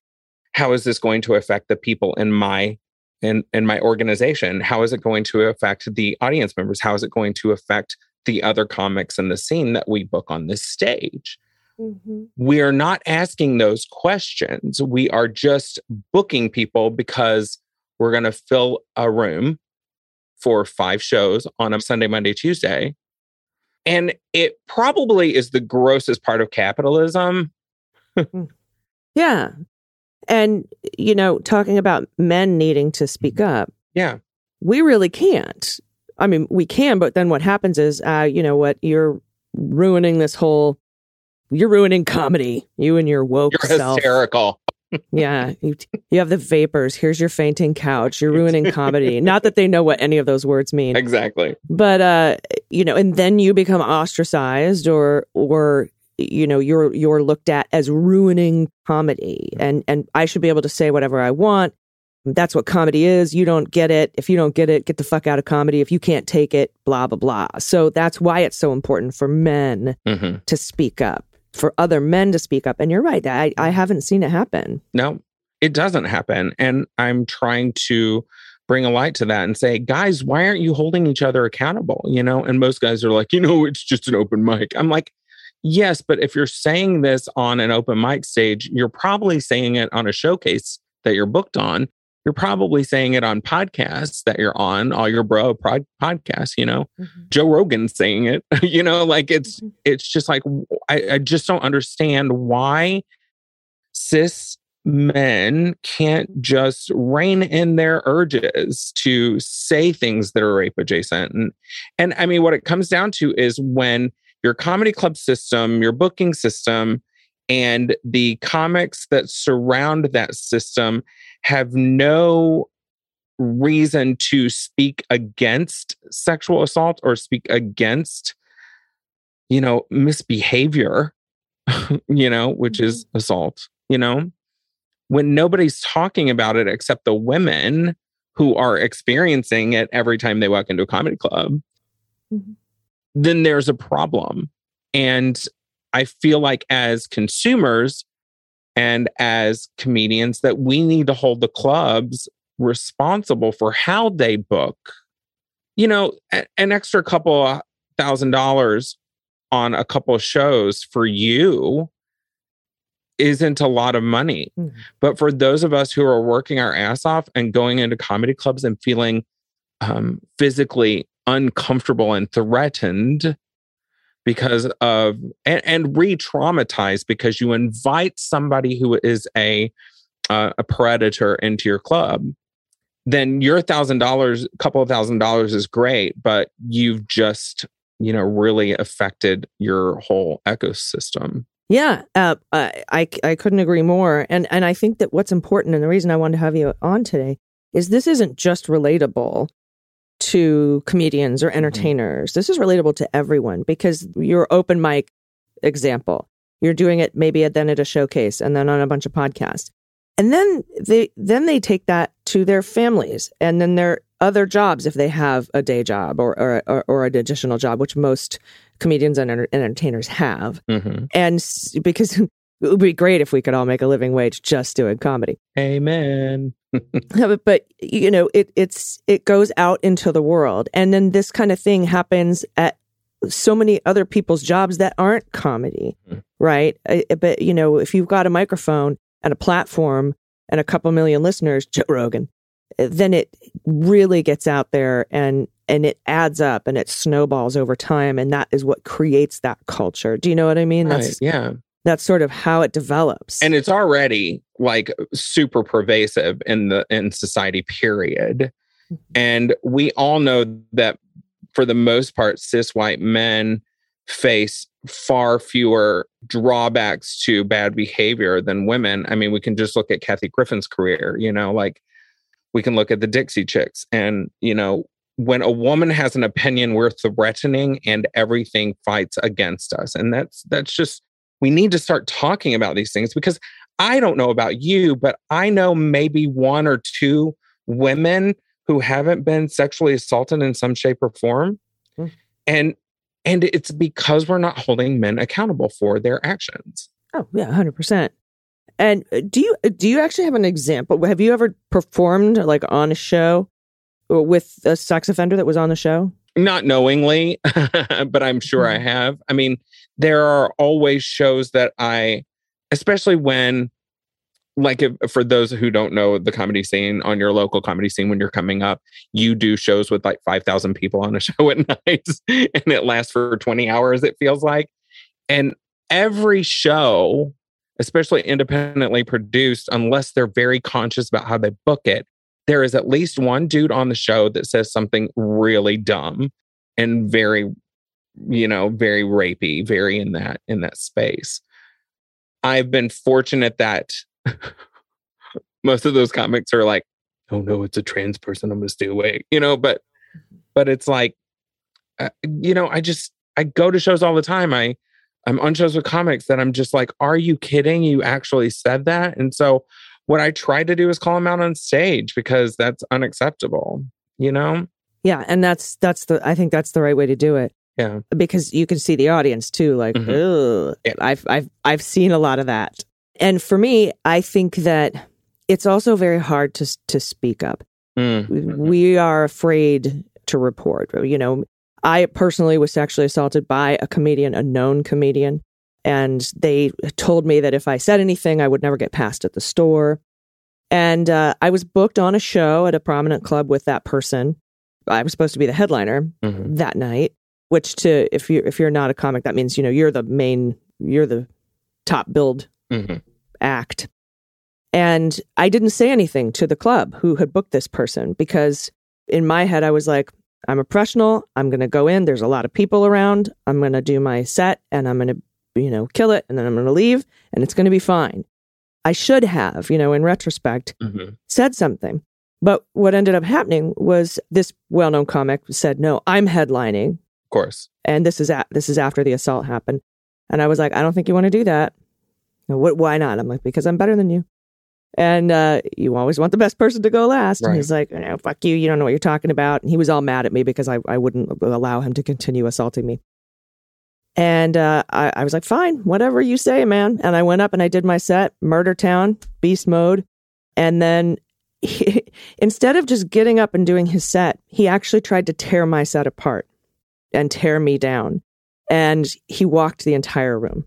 how is this going to affect the people in my, in, in my organization? How is it going to affect the audience members? How is it going to affect the other comics in the scene that we book on this stage? Mm-hmm. we are not asking those questions. We are just booking people because we're going to fill a room for five shows on a Sunday, Monday, Tuesday. And it probably is the grossest part of capitalism. yeah and you know talking about men needing to speak up Yeah. we really can't. I mean, we can, but then what happens is, uh, you know what? You're ruining this whole. You're ruining comedy. You and your woke You're self. hysterical. Yeah, you, you have the vapors. Here's your fainting couch. You're ruining comedy. Not that they know what any of those words mean, Exactly. but uh, you know, and then you become ostracized, or or you know, you're you're looked at as ruining comedy, and and I should be able to say whatever I want. That's what comedy is. You don't get it. If you don't get it, get the fuck out of comedy. If you can't take it, blah blah blah. So that's why it's so important for men hmm to speak up, for other men to speak up. And you're right. I I mm-hmm. haven't seen it happen. No, it doesn't happen. And I'm trying to bring a light to that and say, guys, why aren't you holding each other accountable? You know, and most guys are like, you know, it's just an open mic. I'm like, yes, but if you're saying this on an open mic stage, you're probably saying it on a showcase that you're booked on. You're probably saying it on podcasts that you're on, all your bro prod- podcasts, you know. Joe Rogan's saying it, [laughs] you know, like it's Mhm. it's just like I, I just don't understand why cis men can't just rein in their urges to say things that are rape adjacent. And and I mean what it comes down to is when your comedy club system, your booking system, and the comics that surround that system have no reason to speak against sexual assault or speak against you know misbehavior [laughs] you know which is assault you know? When nobody's talking about it except the women who are experiencing it every time they walk into a comedy club Mhm. then there's a problem. And i feel like as consumers and as comedians that we need to hold the clubs responsible for how they book you know an extra couple thousand dollars on a couple of shows for you isn't a lot of money Mhm. but for those of us who are working our ass off and going into comedy clubs and feeling um, physically uncomfortable and threatened because of and, and re-traumatized because you invite somebody who is a uh, a predator into your club then your thousand dollars couple of thousand dollars is great but you've just you know really affected your whole ecosystem Yeah, uh, I I couldn't agree more. And and I think that what's important, and the reason I wanted to have you on today, is this isn't just relatable to comedians or entertainers. This is relatable to everyone because your open mic example, you're doing it maybe at, then at a showcase and then on a bunch of podcasts. And then they then they take that to their families and then their other jobs if they have a day job or or, or, or an additional job, which most comedians and entertainers have. hmm And because [laughs] it would be great if we could all make a living wage just doing comedy. Amen. But, but you know it it's it goes out into the world. And then this kind of thing happens at so many other people's jobs that aren't comedy Mhm. right? Uh, but you know if you've got a microphone and a platform and a couple million listeners [laughs] joe rogan uh, then it really gets out there and and it adds up and it snowballs over time. And that is what creates that culture. Do you know what i mean? Right, that's yeah. That's sort of how it develops. And it's already like super pervasive in the in society period. Mm-hmm. And we all know that for the most part cis white men face far fewer drawbacks to bad behavior than women. I mean we can just look at kathy griffin's career you know like we can look at the dixie chicks and you know when a woman has an opinion we're threatening and everything fights against us. And that's that's just we need to start talking about these things because I don't know about you, but I know maybe one or two women who haven't been sexually assaulted in some shape or form. Mm. And and it's because we're not holding men accountable for their actions. Oh yeah, hundred percent. And uh, do you do you actually have an example? Have you ever performed like on a show with a sex offender that was on the show? Not knowingly, [laughs] but I'm sure I have. I mean, there are always shows that I especially when like if, for those who don't know the comedy scene on your local comedy scene when you're coming up you do shows with like 5000 people on a [laughs] show at night and it lasts for 20 hours it feels like. And every show especially independently produced unless they're very conscious about how they book it there is at least one dude on the show that says something really dumb and very you know very rapey very in that in that space I've been fortunate that [laughs] most of those comics are like, oh no, it's a trans person. I'm going to stay away, you know, but, but it's like, uh, you know, I just, I go to shows all the time. I, I'm on shows with comics that I'm just like, are you kidding? You actually said that. And so what I try to do is call them out on stage because that's unacceptable, you know? Yeah, and that's that's the I think that's the right way to do it Yeah. because you can see the audience too. Like, Mhm. Yeah. I've I've I've seen a lot of that. And for me, I think that it's also very hard to to speak up. Mm. we are afraid to report. You know, I personally was sexually assaulted by a comedian, a known comedian, and they told me that if I said anything, I would never get passed at the store. And uh, I was booked on a show at a prominent club with that person. I was supposed to be the headliner Mhm. that night. Which, to if you if you're not a comic, that means you know you're the main, you're the top billed Mhm. act. And I didn't say anything to the club who had booked this person because in my head, I was like, I'm a professional. I'm going to go in. There's a lot of people around. I'm going to do my set and I'm going to, you know, kill it. And then I'm going to leave and it's going to be fine. I should have, you know, in retrospect, Mhm. said something. But what ended up happening was this well known comic said, No, I'm headlining Of course. and this is a- this is after the assault happened. And i was like i don't think you want to do that. What why not? I'm like because i'm better than you. And uh, you always want the best person to go last. And he's like no, fuck you you don't know what you're talking about. And he was all mad at me because i, I wouldn't allow him to continue assaulting me. And uh, I, I was like fine whatever you say man. And i went up and i did my set murder town beast mode. And then [laughs] he, instead of just getting up and doing his set he actually tried to tear my set apart and tear me down. And he walked the entire room.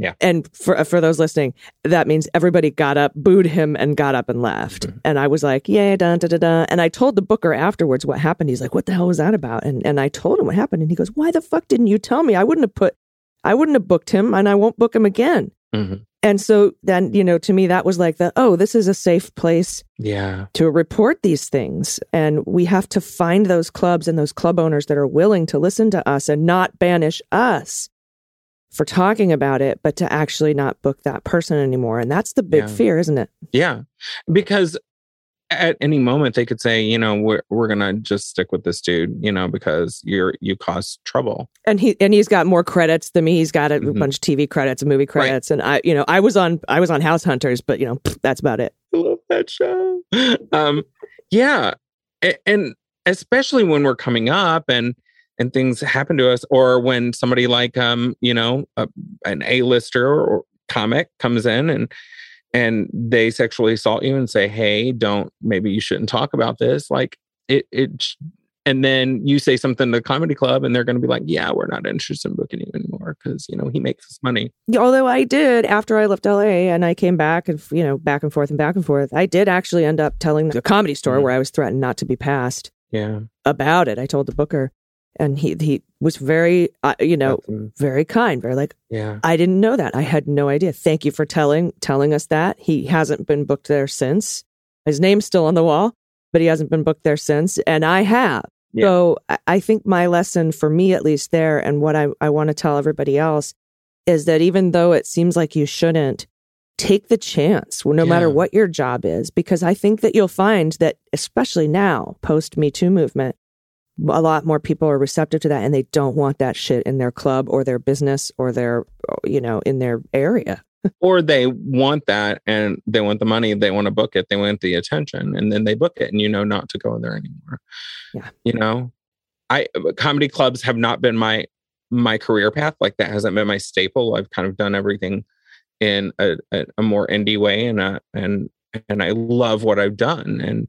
Yeah. And for for those listening, that means everybody got up, booed him, and got up and left. Mhm. And I was like, "Yeah, da da da da." And I told the booker afterwards what happened. He's like, "What the hell was that about?" And and I told him what happened, and he goes, "Why the fuck didn't you tell me? I wouldn't have put, I wouldn't have booked him, and I won't book him again." Mhm. And so then, you know, to me, that was like the, oh, this is a safe place Yeah. to report these things. And we have to find those clubs and those club owners that are willing to listen to us and not banish us for talking about it, but to actually not book that person anymore. And that's the big Yeah. fear, isn't it? Yeah. Because at any moment they could say, you know, we're we're gonna just stick with this dude, you know, because you're you cause trouble. and he and he's got more credits than me. He's got a Mhm. bunch of TV credits and movie credits, and I, you know, I was on I was on House Hunters, but you know, that's about it. I love that show. Um, yeah, A- and especially when we're coming up and and things happen to us, or when somebody like um, you know, a, an A-lister or comic comes in and and they sexually assault you and say, "Hey, don't maybe you shouldn't talk about this." Like it, it, and then you say something to the comedy club, and they're going to be like, "Yeah, we're not interested in booking you anymore because you know he makes us money." Although I did after I left LA and I came back and you know back and forth and back and forth, I did actually end up telling the comedy store Mhm. where I was threatened not to be passed Yeah, about it. I told the booker, and he he was very uh, you know very kind, very like yeah, I didn't know that. I had no idea. Thank you for telling telling us that. He hasn't been booked there since. His name's still on the wall, but he hasn't been booked there since, and I have. Yeah. So I- I think my lesson for me, at least there, and what I, I want to tell everybody else is that even though it seems like you shouldn't, take the chance, no matter what your job is, because I think that you'll find that, especially now, post Me Too movement, a lot more people are receptive to that and they don't want that shit in their club or their business or their, you know, in their area. [laughs] or they want that and they want the money they want to book it they want the attention and then they book it and you know not to go there anymore Yeah. you know i comedy clubs have not been my my career path like that hasn't been my staple i've kind of done everything in a, a, a more indie way and uh and and i love what i've done and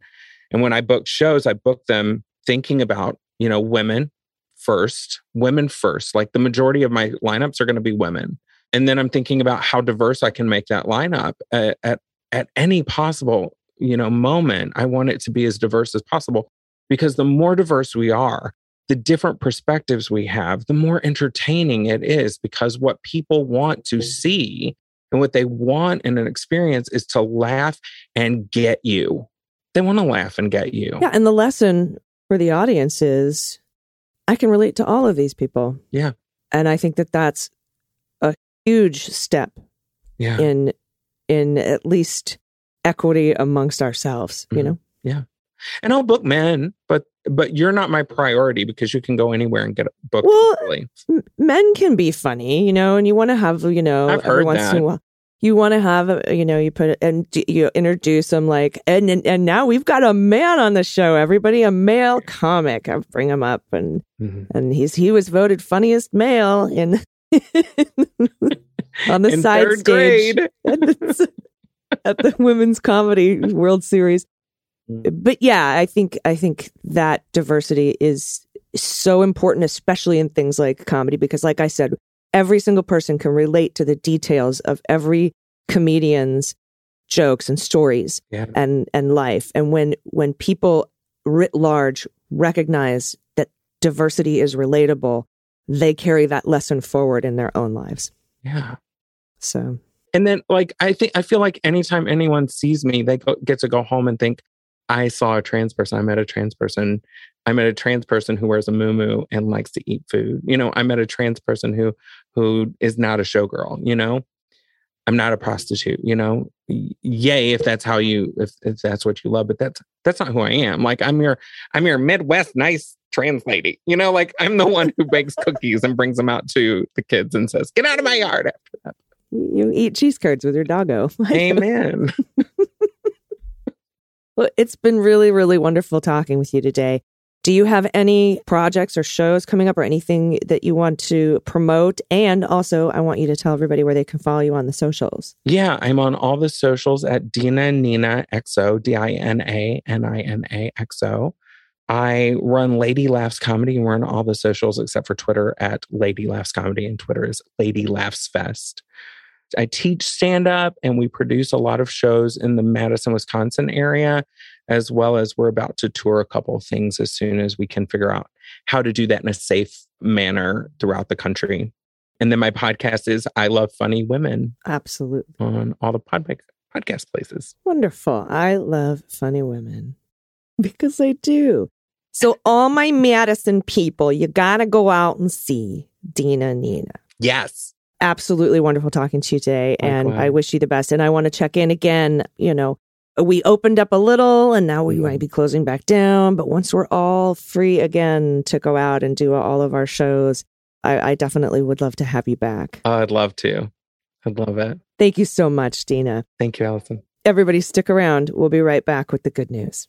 and when i book shows i book them thinking about you know women first women first like the majority of my lineups are going to be women. And then i'm thinking about how diverse i can make that lineup at, at at any possible you know moment. I want it to be as diverse as possible because the more diverse we are the different perspectives we have the more entertaining it is because what people want to mm. see and what they want in an experience is to laugh and get you. They want to laugh and get you. Yeah. And the lesson for the audience is I can relate to all of these people. Yeah. And I think that that's a huge step yeah in in at least equity amongst ourselves, you Mhm. know? Yeah. And i'll book men but but you're not my priority because you can go anywhere and get booked Well, Men can be funny, you know, and you want to have, you know, I've every heard once in that. You want to have, a, you know, you put it and you introduce them like, and, and and now we've got a man on the show. Everybody, a male comic. I bring him up, and Mhm. and he's he was voted funniest male in [laughs] on the In side stage [laughs] at the, at the women's comedy world series Mm. but yeah i think i think that diversity is so important especially in things like comedy because like i said every single person can relate to the details of every comedian's jokes and stories Yeah. and and life and when when people writ large recognize that diversity is relatable they carry that lesson forward in their own lives Yeah. so And then like I think I feel like anytime anyone sees me, they go, get to go home and think, I saw a trans person. I met a trans person. I met a trans person who wears a muumuu and likes to eat food. You know, I met a trans person who who is not a showgirl, you know. I'm not a prostitute, you know. Yay, if that's how you if, if that's what you love, but that's that's not who I am. Like I'm your I'm your Midwest nice trans lady. You know, like I'm the one who bakes cookies and brings them out to the kids and says, "Get out of my yard." After that. you eat cheese curds with your doggo [laughs] Amen. [laughs] Well, it's been really, really wonderful talking with you today. Do you have any projects or shows coming up or anything that you want to promote? And also, I want you to tell everybody where they can follow you on the socials. Yeah, I'm on all the socials at Dina Nina XO, D I N A N I N A X O. I run Lady Laughs Comedy and we're on all the socials except for Twitter at Lady Laughs Comedy and Twitter is Lady Laughs Fest. I teach stand up and we produce a lot of shows in the Madison, Wisconsin area, as well as we're about to tour a couple of things as soon as we can figure out how to do that in a safe manner throughout the country. And then my podcast is I Love Funny Women Absolutely. on all the pod- podcast places. Wonderful. I love funny women because I do. So, all my Madison people, you got to go out and see Dina Nina. Yes. absolutely wonderful talking to you today and i wish you the best and i want to check in again you know we opened up a little and now we might mm-hmm. be closing back down. But once we're all free again to go out and do all of our shows, I, I definitely would love to have you back. Oh, I'd love to. I'd love it. Thank you so much, Dina. Thank you, Allison. Everybody, stick around. We'll be right back with the good news.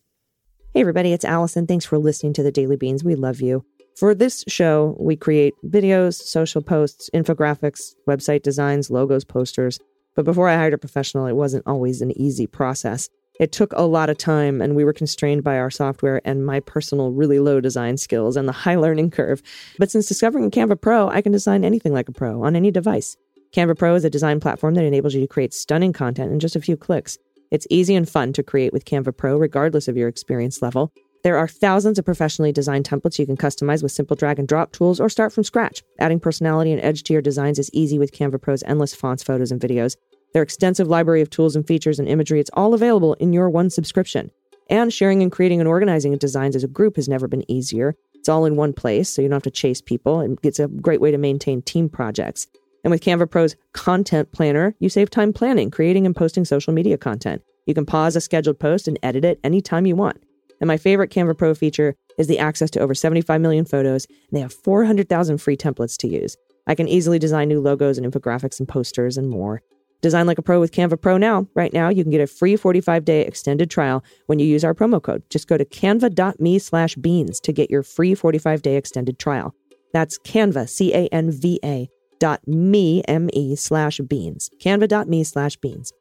Hey, everybody, it's Allison. Thanks for listening to the Daily Beans. We love you. For this show, we create videos, social posts, infographics, website designs, logos, posters. But before I hired a professional, it wasn't always an easy process. It took a lot of time, and we were constrained by our software and my personal really low design skills and the high learning curve. But since discovering Canva Pro, I can design anything like a pro on any device. Canva Pro is a design platform that enables you to create stunning content in just a few clicks. It's easy and fun to create with Canva Pro, regardless of your experience level. There are thousands of professionally designed templates you can customize with simple drag and drop tools or start from scratch. Adding personality and edge to your designs is easy with Canva Pro's endless fonts, photos, and videos. Their extensive library of tools and features and imagery, it's all available in your one subscription. And sharing and creating and organizing designs as a group has never been easier. It's all in one place, so you don't have to chase people, and it's a great way to maintain team projects. And with Canva Pro's Content Planner, you save time planning, creating, and posting social media content. You can pause a scheduled post and edit it anytime you want. And my favorite Canva Pro feature is the access to over 75 million photos, and they have 400,000 free templates to use. I can easily design new logos and infographics and posters and more. Design like a pro with Canva Pro now. Right now, you can get a free 45-day extended trial when you use our promo code. Just go to canva.me slash beans to get your free 45-day extended trial. That's Canva, C-A-N-V-A dot me, M-E slash beans. Canva.me slash beans.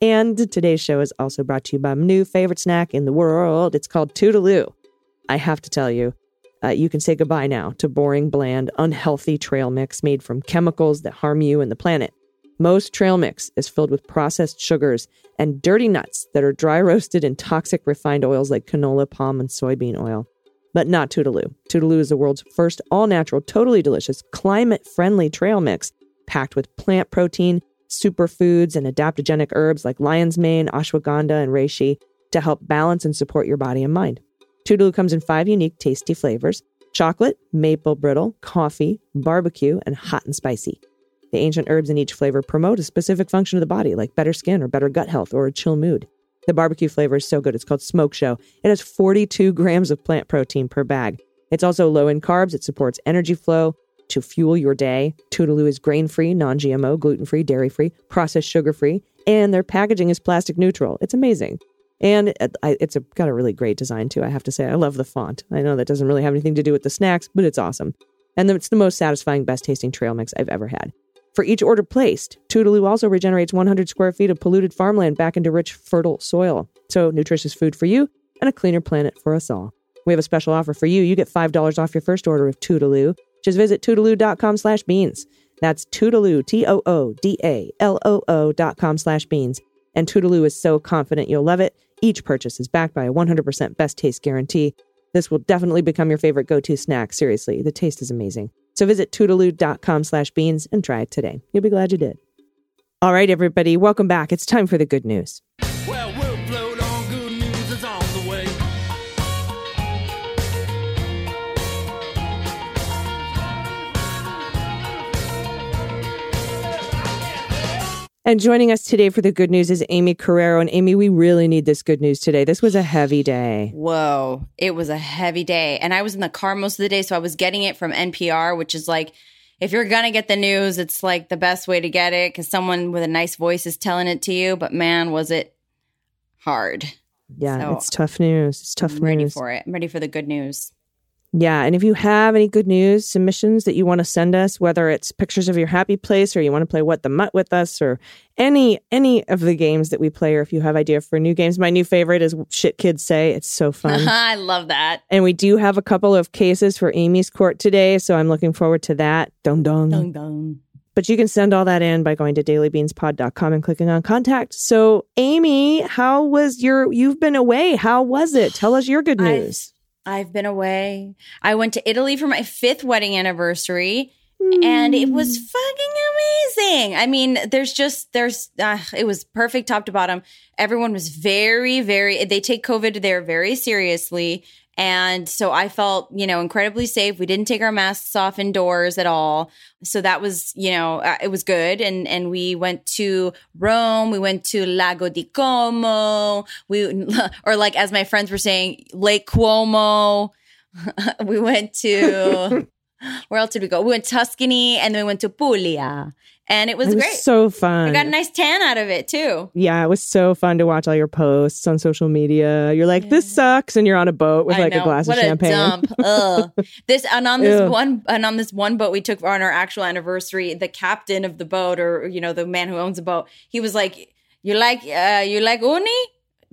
And today's show is also brought to you by my new favorite snack in the world. It's called Toodaloo. I have to tell you, uh, you can say goodbye now to boring, bland, unhealthy trail mix made from chemicals that harm you and the planet. Most trail mix is filled with processed sugars and dirty nuts that are dry roasted in toxic refined oils like canola, palm, and soybean oil. But not Toodaloo. Toodaloo is the world's first all natural, totally delicious, climate friendly trail mix packed with plant protein, superfoods, and adaptogenic herbs like lion's mane, ashwagandha, and reishi to help balance and support your body and mind. Toodaloo comes in five unique, tasty flavors chocolate, maple brittle, coffee, barbecue, and hot and spicy. The ancient herbs in each flavor promote a specific function of the body, like better skin or better gut health or a chill mood. The barbecue flavor is so good, it's called Smoke Show. It has 42 [laughs] grams of plant protein per bag. It's also low in carbs, it supports energy flow to fuel your day. Toodaloo is grain free, non GMO, gluten free, dairy free, processed sugar free, and their packaging is plastic neutral. It's amazing. And it's got a really great design too, I have to say. I love the font. I know that doesn't really have anything to do with the snacks, but it's awesome. And it's the most satisfying, best tasting trail mix I've ever had. For each order placed, Toodaloo also regenerates 100 square feet of polluted farmland back into rich, fertile soil. So, nutritious food for you and a cleaner planet for us all. We have a special offer for you. You get $5 off your first order of Toodaloo. Just visit toodaloo.com slash beans. That's Toodaloo, T-O-O-D-A-L-O-O dot com slash beans. And Toodaloo is so confident you'll love it. Each purchase is backed by a 100% best taste guarantee. This will definitely become your favorite go-to snack. Seriously, the taste is amazing. So visit toodaloo.com slash beans and try it today. You'll be glad you did. All right, everybody, welcome back. It's time for the good news. And joining us today for the good news is Aimee Carrero. And Aimee, we really need this good news today. This was a heavy day. Whoa, it was a heavy day. And I was in the car most of the day. So I was getting it from NPR, which is like, if you're going to get the news, it's like the best way to get it because someone with a nice voice is telling it to you. But man, was it hard. Yeah, So, it's tough news. It's tough I'm ready news. for it. I'm ready for the good news. Yeah, and if you have any good news submissions that you want to send us, whether it's pictures of your happy place or you want to play what the mutt with us or any any of the games that we play or if you have idea for new games, my new favorite is shit kids say. It's so fun. [laughs] I love that. and we do have a couple of cases for Aimee's court today, so I'm looking forward to that. Dong dong. Dun, dun. But you can send all that in by going to dailybeanspod.com and clicking on contact. So, Aimee, how was your you've been away? How was it? Tell us your good news. I've been away. I went to Italy for my fifth wedding anniversary. and it was fucking amazing. I mean, there's just there's uh, it was perfect top to bottom. Everyone was very very they take COVID there very seriously. And so I felt, you know, incredibly safe. We didn't take our masks off indoors at all. So that was, you know, uh, it was good. And and we went to Rome. We went to Lago di Como. We [laughs] or like as my friends were saying, Lake Cuomo. [laughs] we went to [laughs] where else did we go? We went to Tuscany and then we went to Puglia. And it was It was great. so fun. I got a nice tan out of it too. yeah, it was so fun to watch all your posts on social media. You're like, this sucks, and you're on a boat with I like a glass what of champagne. A dump. [laughs] Ugh. This and on this Ew. one and on this one boat we took on our actual anniversary, the captain of the boat or you know the man who owns the boat, he was like, "You like uh, you like uni?"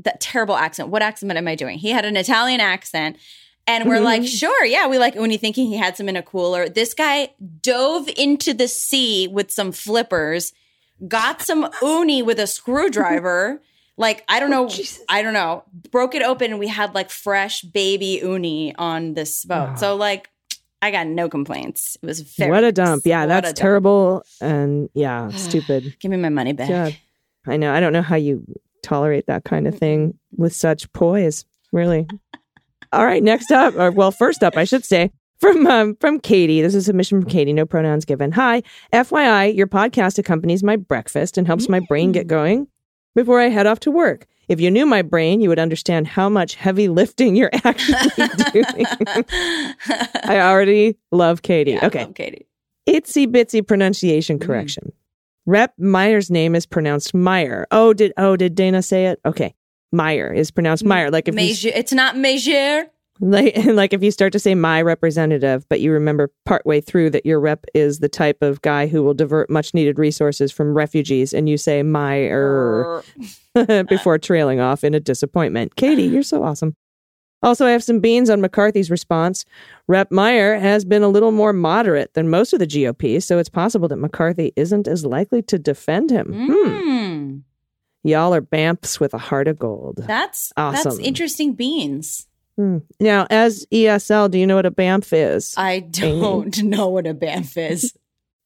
That terrible accent. What accent am I doing? He had an Italian accent. And we're like, mm-hmm. sure, yeah, we like uni, thinking he had some in a cooler. This guy dove into the sea with some flippers, got some uni with a screwdriver. [laughs] Like, I don't know, oh, I don't know, broke it open and we had like fresh baby uni on this boat. So, like, I got no complaints. It was very what a dump. Yeah, that's dump. terrible. And yeah, [sighs] stupid. Give me my money back. God. I know. I don't know how you tolerate that kind of thing with such poise. Really. All right. Next up, or well, first up, I should say from um, from Katie. This is a submission from Katie. No pronouns given. Hi, FYI, your podcast accompanies my breakfast and helps my brain get going before I head off to work. If you knew my brain, you would understand how much heavy lifting you're [laughs] actually doing. [laughs] I already love Katie. Yeah, I okay. love Katie. itsy bitsy pronunciation Mm. correction. Rep Meijer's name is pronounced Meyer. Oh, did oh did Dana say it? Okay, Meijer is pronounced Meyer. Like if Major, it's not major. like [laughs] like if you start to say my representative, but you remember partway through that your rep is the type of guy who will divert much needed resources from refugees, and you say Meyer [laughs] before trailing off in a disappointment. Katie, you're so awesome. Also, I have some beans on McCarthy's response. Rep Meijer has been a little more moderate than most of the GOP, so it's possible that McCarthy isn't as likely to defend him. Hmm. Y'all are BAMFs with a heart of gold. That's awesome. that's interesting beans. Hmm. Now, as ESL, do you know what a BAMF is? I don't [laughs] know what a BAMF is.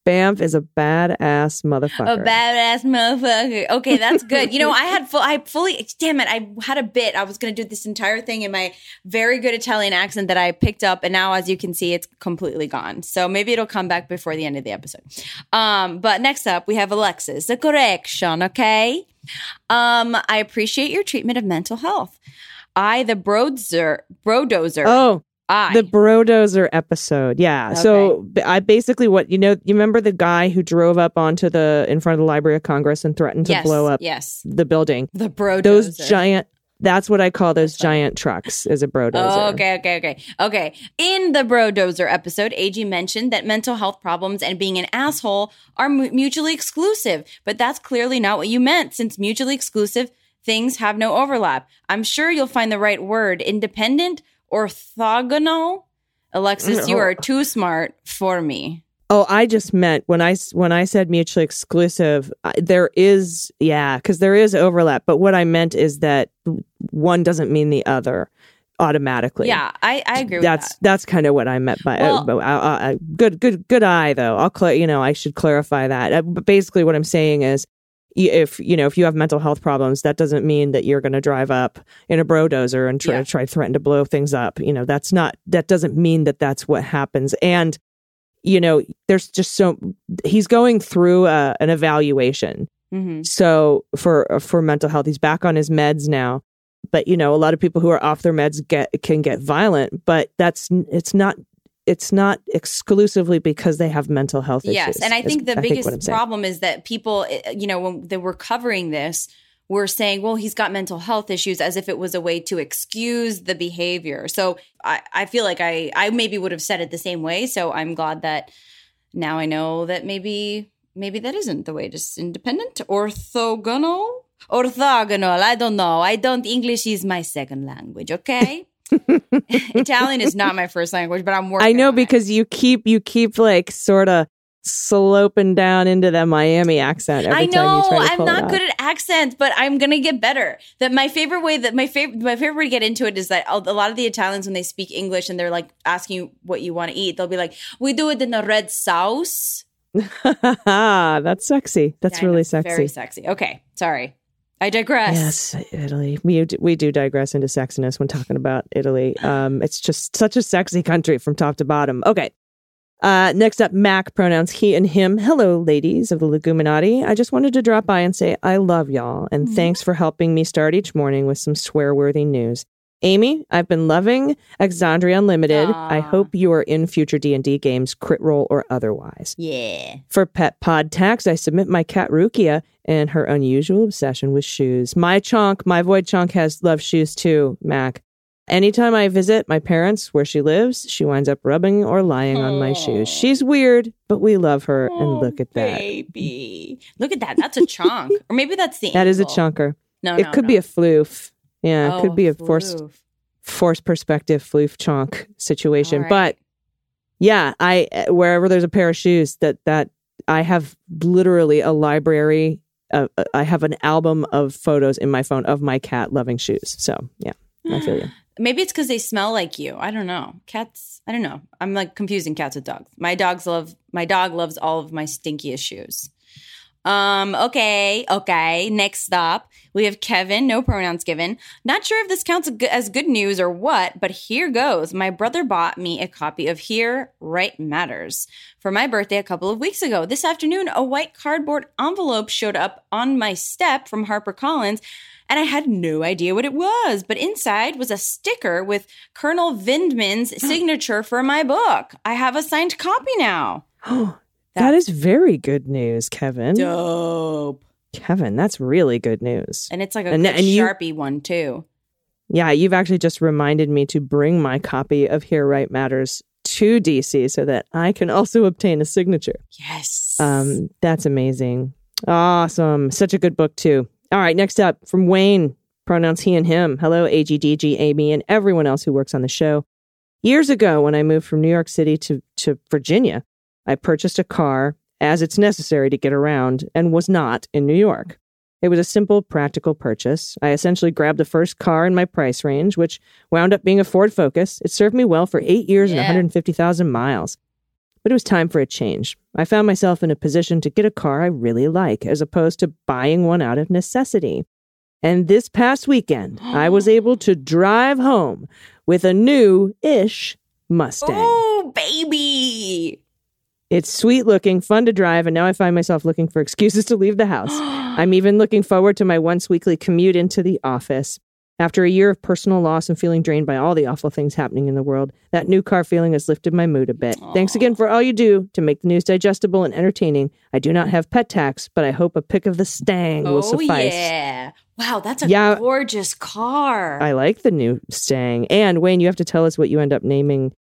BAMF is a badass motherfucker. A badass motherfucker. Okay, that's good. You know, I had full, I fully, damn it, I had a bit. I was going to do this entire thing in my very good Italian accent that I picked up, and now, as you can see, it's completely gone. So maybe it'll come back before the end of the episode. Um, but next up, we have Alexis, the correction. Okay, um, I appreciate your treatment of mental health. I, the brodozer, brodozer. Oh, I, the Brodozer episode. Yeah. So I basically what you know. You remember the guy who drove up onto the in front of the Library of Congress and threatened to yes, blow up Yes, the building. the brodozer. Those giant. That's what I call those giant trucks. Is a Brodozer. Oh, okay, okay, okay. Okay. In the Brodozer episode, AG mentioned that mental health problems and being an asshole are mu- mutually exclusive, but that's clearly not what you meant since mutually exclusive things have no overlap. I'm sure you'll find the right word independent, orthogonal. Alexis, you are too smart for me. Oh, I just meant when I when I said mutually exclusive, there is yeah, because there is overlap. But what I meant is that one doesn't mean the other automatically. Yeah, I, I agree with that's that. that's kind of what I meant by Well- uh, uh, uh, good good good eye though. I'll clear you know I should clarify that. Uh, but basically, what I'm saying is. If you know if you have mental health problems, that doesn't mean that you're going to drive up in a brodozer and try Yeah. try threaten to blow things up. You know that's not that doesn't mean that that's what happens. And you know there's just so he's going through uh, an evaluation hmm so for for mental health he's back on his meds now but you know a lot of people who are off their meds get can get violent but that's it's not it's not exclusively because they have mental health issues Yes, and I think the I'm biggest saying. problem is that people, eh, you know, when they were covering this, were saying, "Well, he's got mental health issues," as if it was a way to excuse the behavior. So I, I feel like I, I maybe would have said it the same way. So I'm glad that now I know that maybe, maybe that isn't the way. Just independent, orthogonal, orthogonal. I don't know. I don't. English is my second language. Okay. [laughs] Italian is not my first language, but I'm [laughs] working. I know on it. because you keep you keep like sort of sloping down into that Miami accent. Every I time know you try to I'm not good at accents, but I'm gonna get better. That my favorite way that my favorite my favorite way to get into it is that a a lot of the Italians when they speak English and they're like asking you what you want to eat, they'll be like, "We do it in a red sauce." [laughs] That's sexy. That's Yeah, really sexy. Very sexy. Okay, sorry, I digress. Yes, Italy. We do, we do digress into sexiness when talking about Italy. Um, it's just such a sexy country from top to bottom. Okay. Uh, next up, Mac pronouns he and him. Hello, ladies of the Leguminati. I just wanted to drop by and say I love y'all and thanks for helping me start each morning with some swear-worthy news. Aimee, I've been loving Exandria Unlimited. I hope you are in future D&D games, Crit Role or otherwise. Yeah. For Pet Pod Tax, I submit my cat Rukia and her unusual obsession with shoes. My chonk, my void chonk has love shoes too, Mac. Anytime I visit my parents where she lives, she winds up rubbing or lying on my shoes. She's weird, but we love her. and look at that. Baby. Look at that. That's a chunk, or maybe that's the. [laughs] That is a ankle. chunker. No, it no, could no. be a floof. Yeah, it Oh, could be a forced floof. forced perspective floof chonk situation. Right. But yeah, I wherever there's a pair of shoes that that I have literally a library. Uh, I have an album of photos in my phone of my cat loving shoes. So yeah, I feel you. [gasps] Maybe it's because they smell like you. I don't know. Cats. I don't know. I'm like confusing cats with dogs. My dogs love. My dog loves all of my stinkiest shoes. Um. Okay. Okay. Next stop, we have Kevin. No pronouns given. Not sure if this counts as good- news or what, but here goes. My brother bought me a copy of Here Right Matters for my birthday a couple of weeks ago. This afternoon, a white cardboard envelope showed up on my step from HarperCollins and I had no idea what it was. But inside was a sticker with Colonel Vindman's [gasps] signature for my book. I have a signed copy now. [gasps] [gasps] that is very good news, Kevin. Dope. Kevin, that's really good news. And it's like a And- and you- Sharpie one, too. Yeah, you've actually just reminded me to bring my copy of Here Right Matters to DC so that I can also obtain a signature. Yes. Um, that's amazing. Awesome. Such a good book, too. All right, next up from Wayne, pronouns he and him. Hello, AGDG, Aimee, and everyone else who works on the show. Years ago, when I moved from New York City to, to Virginia, I purchased a car as it's necessary to get around and was not in New York. It was a simple, practical purchase. I essentially grabbed the first car in my price range, which wound up being a Ford Focus. It served me well for eight years and 150,000 miles. But it was time for a change. I found myself in a position to get a car I really like, as opposed to buying one out of necessity. And this past weekend, I was [gasps] able to drive home with a new ish Mustang. Oh, baby. It's sweet looking, fun to drive, and now I find myself looking for excuses to leave the house. [gasps] I'm even looking forward to my once weekly commute into the office. After a year of personal loss and feeling drained by all the awful things happening in the world, that new car feeling has lifted my mood a bit. Thanks again for all you do to make the news digestible and entertaining. I do not have pet tax, but I hope a pic of the Stang will Oh, suffice. yeah. Wow, that's a Yeah. gorgeous car. I like the new Stang. And Wayne, you have to tell us what you end up naming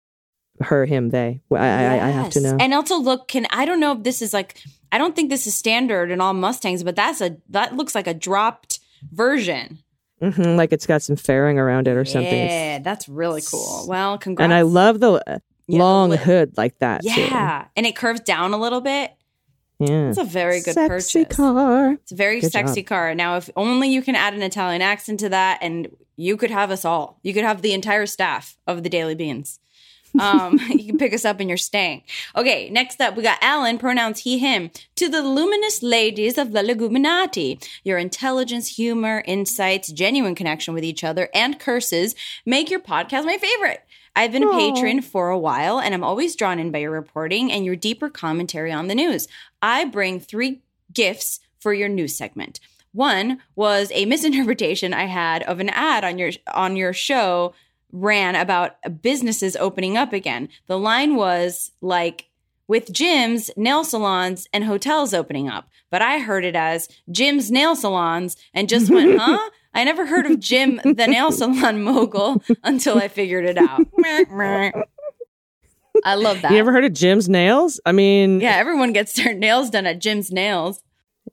her, him, they. I, I, I have to know. And also look, can I don't know if this is like I don't think this is standard in all Mustangs, but that's a that looks like a dropped version. Mhm, like it's got some fairing around it or something. Yeah, that's really cool. Well, congrats. And I love the uh, Yeah, long lip. hood like that. too. Yeah, and it curves down a little bit. Yeah. It's a very good Sexy purchase. car. It's a very Good sexy job. car. Now, if only you can add an Italian accent to that, and you could have us all. You could have the entire staff of the Daily Beans. Um, [laughs] you can pick us up and you're staying. Okay, next up, we got Alan, pronouns he, him. To the luminous ladies of the Leguminati, your intelligence, humor, insights, genuine connection with each other, and curses make your podcast my favorite. I've been a patron for a while, and I'm always drawn in by your reporting and your deeper commentary on the news. I bring three gifts for your news segment. One was a misinterpretation I had of an ad on your on your show ran about businesses opening up again. The line was like with gyms, nail salons, and hotels opening up. But I heard it as gyms, nail salons, and just went, [laughs] huh? I never heard of Jim, the nail salon mogul, until I figured it out. I love that. You ever heard of Jim's Nails? I mean, yeah, everyone gets their nails done at Jim's Nails.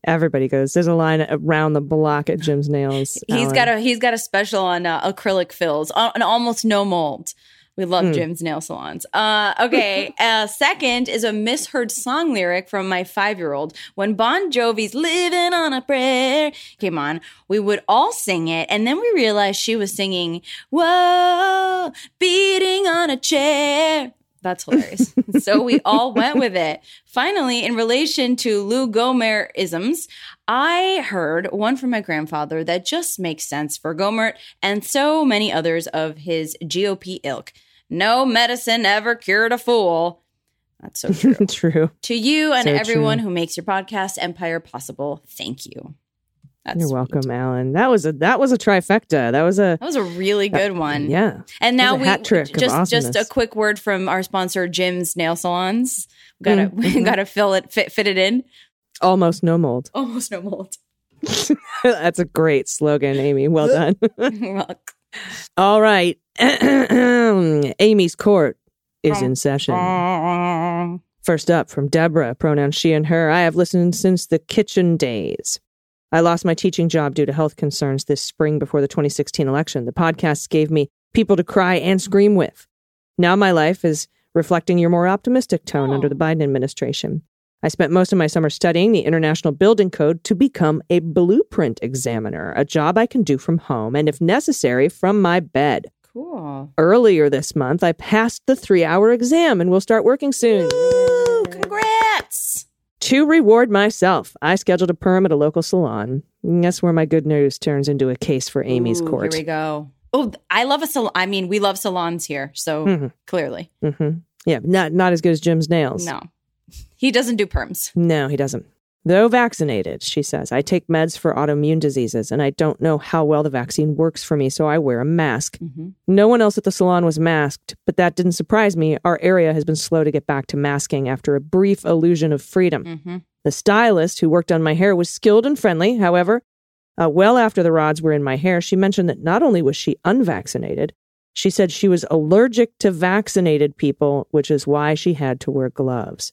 Everybody goes. There's a line around the block at Jim's Nails. He's Alan. got a he's got a special on uh, acrylic fills, on on almost no mold. We love Hmm. Jim's nail salons. Uh, okay. [laughs] uh, second is a misheard song lyric from my five year old. When Bon Jovi's Living on a Prayer came on, we would all sing it. And then we realized she was singing, Whoa, beating on a chair. That's hilarious. so we all went with it. Finally, in relation to Lou Gohmert isms, I heard one from my grandfather that just makes sense for Gohmert and so many others of his GOP ilk. No medicine ever cured a fool. That's so [laughs] true. True. to you and So everyone true. who makes your podcast empire possible, thank you. That's You're sweet. welcome, Alan. That was a that was a trifecta. That was a That was a really good one. yeah. And now we hat trick of just just a quick word from our sponsor, Jim's Nail Salons. We gotta Mm, we [laughs] mhm. gotta fill it fit fit it in. Almost no mold. [laughs] Almost no mold. [laughs] That's a great slogan, Aimee. Well done. Well, All right. [clears throat] Aimee's court is in session. First up from Deborah, pronouns she and her. I have listened since the kitchen days. I lost my teaching job due to health concerns this spring before the 2016 election. The podcasts gave me people to cry and scream with. Now my life is reflecting your more optimistic tone Oh. under the oh. Biden administration. I spent most of my summer studying the International Building Code to become a blueprint examiner, a job I can do from home and, if necessary, from my bed. cool. Earlier this month, I passed the three hour exam and will start working soon. To reward myself, I scheduled a perm at a local salon. And That's where my good news turns into a case for Aimee's Ooh, court. Here we go. Oh, I love a salon. I mean, we love salons here. So Mhm. clearly, hmm Yeah, not not as good as Jim's nails. no, he doesn't do perms. No, he doesn't. Though vaccinated, she says, I take meds for autoimmune diseases, and I don't know how well the vaccine works for me, so I wear a mask. hmm No one else at the salon was masked, but that didn't surprise me. Our area has been slow to get back to masking after a brief illusion of freedom. hmm The stylist who worked on my hair was skilled and friendly. However, uh, well after the rods were in my hair, she mentioned that not only was she unvaccinated, she said she was allergic to vaccinated people, which is why she had to wear gloves.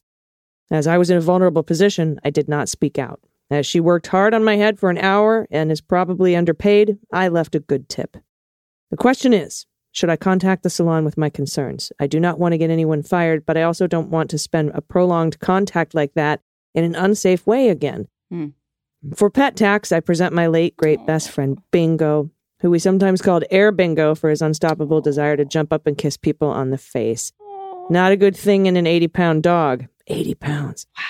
As I was in a vulnerable position, I did not speak out. As she worked hard on my head for an hour and is probably underpaid, I left a good tip. The question is should I contact the salon with my concerns? I do not want to get anyone fired, but I also don't want to spend a prolonged contact like that in an unsafe way again. Hmm. For pet tax, I present my late great best friend Bingo, who we sometimes called Air Bingo for his unstoppable desire to jump up and kiss people on the face. Not a good thing in an 80 pound dog. 80 pounds. Wow.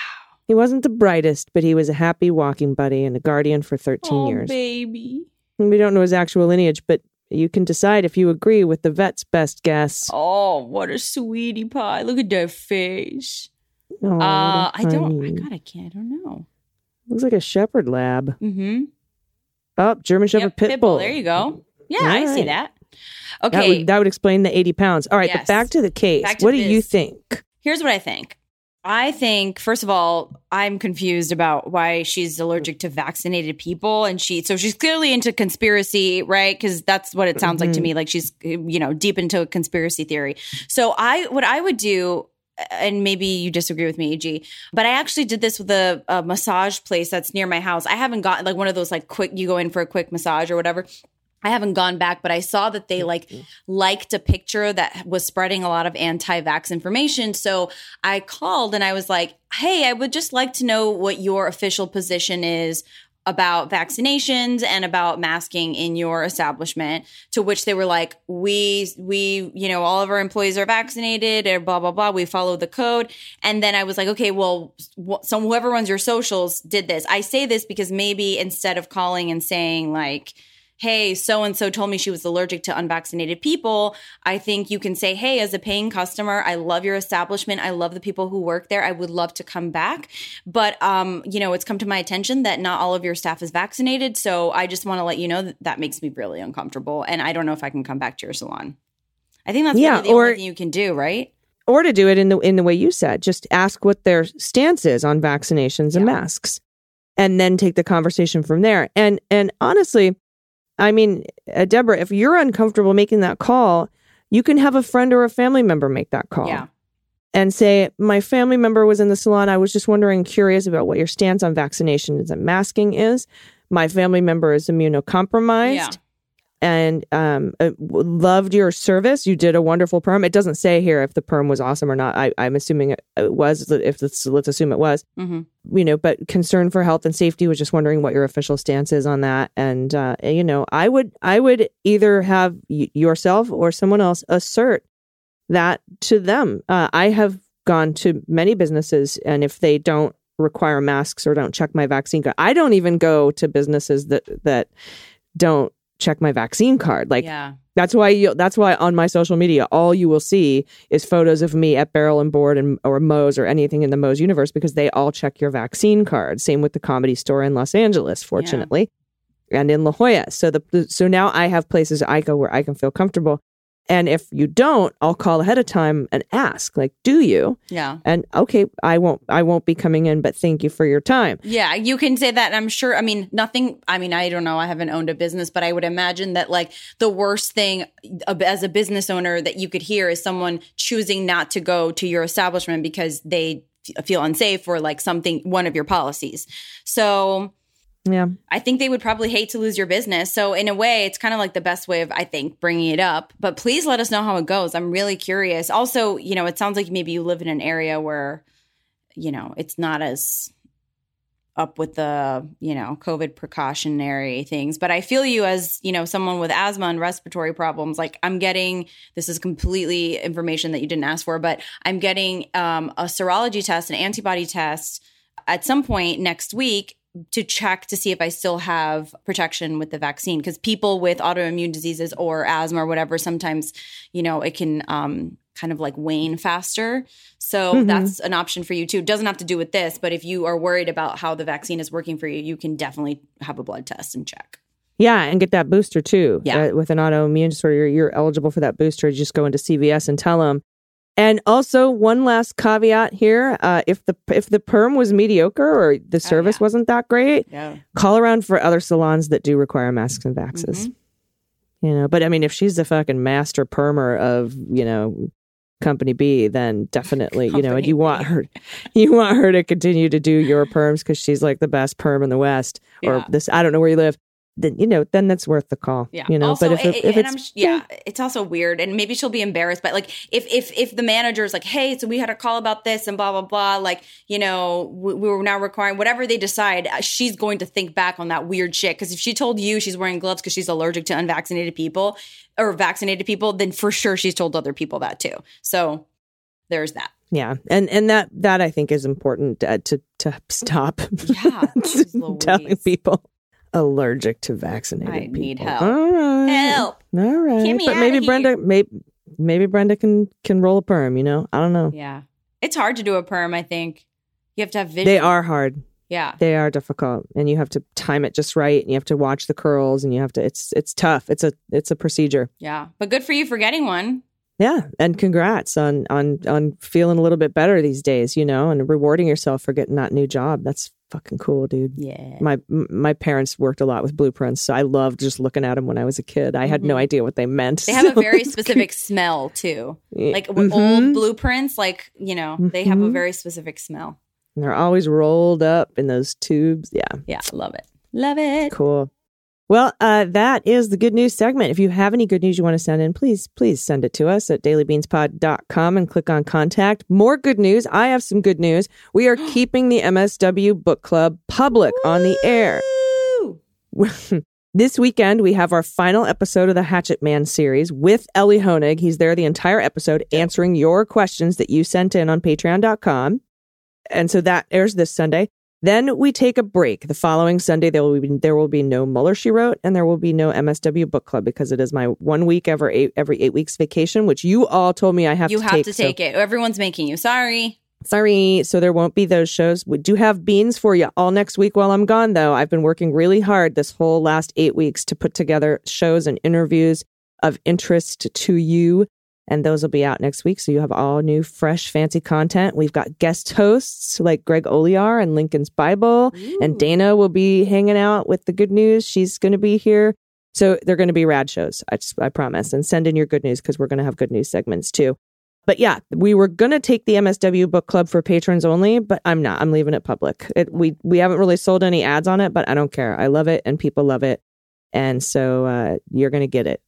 He wasn't the brightest, but he was a happy walking buddy and a guardian for 13 Oh, years. baby. We don't know his actual lineage, but you can decide if you agree with the vet's best guess. Oh, what a sweetie pie! Look at that face. Oh, uh, I don't. I. God, I can't. I don't know. Looks like a shepherd lab. Mm-hmm. Oh, German Shepherd Yep, Pit Bull. There you go. Yeah, All I see right. that. That Okay, would, that would explain the 80 pounds. All right, Yes. but back to the case. To what do you think? here's what I think. I think, first of all, I'm confused about why she's allergic to vaccinated people, and she so she's clearly into conspiracy, right? Because that's what it sounds like to me. Mm-hmm. Like she's you know deep into a conspiracy theory. So I, what I would do. And maybe you disagree with me, AG, but I actually did this with a, a massage place that's near my house. I haven't gotten like one of those like quick, you go in for a quick massage or whatever. I haven't gone back, but I saw that they like mm-hmm. liked a picture that was spreading a lot of anti-vax information. So I called and I was like, "Hey, I would just like to know what your official position is about vaccinations and about masking in your establishment." To which they were like, "We we, you know, all of our employees are vaccinated or blah blah blah. We follow the code." And then I was like, "Okay, well, wh- so whoever runs your socials did this." I say this because maybe instead of calling and saying like hey, so and so told me she was allergic to unvaccinated people, I think you can say, hey, as a paying customer, I love your establishment. I love the people who work there. I would love to come back. But, um, you know, it's come to my attention that not all of your staff is vaccinated. So I just want to let you know that that makes me really uncomfortable. And I don't know if I can come back to your salon. I think that's Yeah, really the or- only thing you can do, right? Or to do it in the in the way you said, just ask what their stance is on vaccinations and Yeah. masks, and then take the conversation from there. And and honestly, I mean, uh, Deborah, if you're uncomfortable making that call, you can have a friend or a family member make that call. Yeah. and say, My family member was in the salon. I was just wondering, curious about what your stance on vaccinations and masking is. My family member is immunocompromised. Yeah. And um, uh, loved your service. You did a wonderful perm. It doesn't say here if the perm was awesome or not. I, I'm assuming it, was. If let's, let's assume it was. Mhm. You know, but concern for health and safety was just wondering what your official stance is on that. And uh, you know, I would I would either have y- yourself or someone else assert that to them. Uh, I have gone to many businesses, and if they don't require masks or don't check my vaccine I don't even go to businesses that that don't check my vaccine card. Like yeah. that's why you, that's why on my social media, all you will see is photos of me at Barrel and Board and or Moe's or anything in the Moe's universe because they all check your vaccine card. Same with the comedy store in Los Angeles, fortunately, and in La Jolla. So the so now I have places I go where I can feel comfortable. And if you don't, I'll call ahead of time and ask, like, do you? Yeah. And okay, I won't I won't be coming in, but thank you for your time. Yeah, you can say that. and I'm sure. I mean, nothing. I mean, I don't know. I haven't owned a business, but I would imagine that like the worst thing uh, as a business owner that you could hear is someone choosing not to go to your establishment because they feel unsafe or like something one of your policies. So Yeah. I think they would probably hate to lose your business. So in a way, it's kind of like the best way of I think bringing it up. But please let us know how it goes. I'm really curious. Also, you know, it sounds like maybe you live in an area where, you know, it's not as up with the, you know, COVID precautionary things. But I feel you as, you know, someone with asthma and respiratory problems. Like I'm getting this is completely information that you didn't ask for, but I'm getting um, a serology test, an antibody test at some point next week to check to see if I still have protection with the vaccine. Because people with autoimmune diseases or asthma or whatever, sometimes, you know, it can um, kind of like wane faster. So Mhm. that's an option for you too. Doesn't have to do with this, but if you are worried about how the vaccine is working for you, you can definitely have a blood test and check. Yeah, and get that booster too. Yeah. Uh, with an autoimmune disorder, you're, you're eligible for that booster. You just go into CVS and tell them. And also, one last caveat here: uh, if the if the perm was mediocre or the service Oh, yeah. wasn't that great, Yeah. call around for other salons that do require masks and vaxes. Mm-hmm. You know, but I mean, if she's the fucking master permer of you know company B, then definitely you know, and you want her, you want her to continue to do your perms because she's like the best perm in the West or Yeah. this. I don't know where you live. Then you know, then that's worth the call. Yeah. you know. Also, but if, it, if and it's yeah, it's also weird, and maybe she'll be embarrassed. But like, if if if the manager is like, "Hey, so we had a call about this and blah blah blah," like, you know, we, we were now requiring whatever they decide, uh, she's going to think back on that weird shit. Because if she told you she's wearing gloves because she's allergic to unvaccinated people or vaccinated people, then for sure she's told other people that too. So there's that. Yeah, and and that that I think is important uh, to to stop. Yeah, [laughs] telling people allergic to vaccinated I people. need help. All right, Help. All right, but maybe. Brenda, maybe maybe Brenda can can roll a perm. You know, I don't know. Yeah, it's hard to do a perm. I think you have to have vision. They are hard. Yeah. They are difficult, and you have to time it just right, and you have to watch the curls, and you have to. It's it's tough. It's a it's a procedure. Yeah. But good for you for getting one. Yeah, and congrats on on on feeling a little bit better these days. You know, and rewarding yourself for getting that new job. That's fucking cool, dude. Yeah. My my parents worked a lot with blueprints, so I loved just looking at them when I was a kid. I had no Mhm. idea what they meant. They have a [laughs] very specific smell too. Like Mhm. old blueprints, like, you know, they have a Mhm. very specific smell. And They're always rolled up in those tubes. Yeah, Yeah. Love it. Love it. cool. Well, uh, that is the good news segment. If you have any good news you want to send in, please, please send it to us at dailybeanspod.com and click on contact. More good news. I have some good news. We are [gasps] keeping the MSW Book Club public on the air. [laughs] This weekend, we have our final episode of the Hatchet Man series with Elie Honig. He's there the entire episode answering your questions that you sent in on patreon.com. And so that airs this Sunday. Then we take a break. The following Sunday, there will be there will be no Mueller She Wrote, and there will be no MSW Book Club because it is my one week every eight, every eight weeks vacation, which you all told me I have You to have take. to so- take it. Everyone's making you. Sorry. Sorry, so there won't be those shows. We do have beans for you all next week while I'm gone, though. I've been working really hard this whole last eight weeks to put together shows and interviews of interest to you. And those will be out next week. So you have all new, fresh, fancy content. We've got guest hosts like Greg Olear and Lincoln's Bible. And Dana will be hanging out with the good news. She's going to be here. So they're going to be rad shows. I, just, I promise. And send in your good news because we're going to have good news segments too. But yeah, we were going to take the MSW book club for patrons only, but I'm not. I'm leaving it public. It, we we haven't really sold any ads on it, but I don't care. I love it and people love it. And so uh, you're going to get it.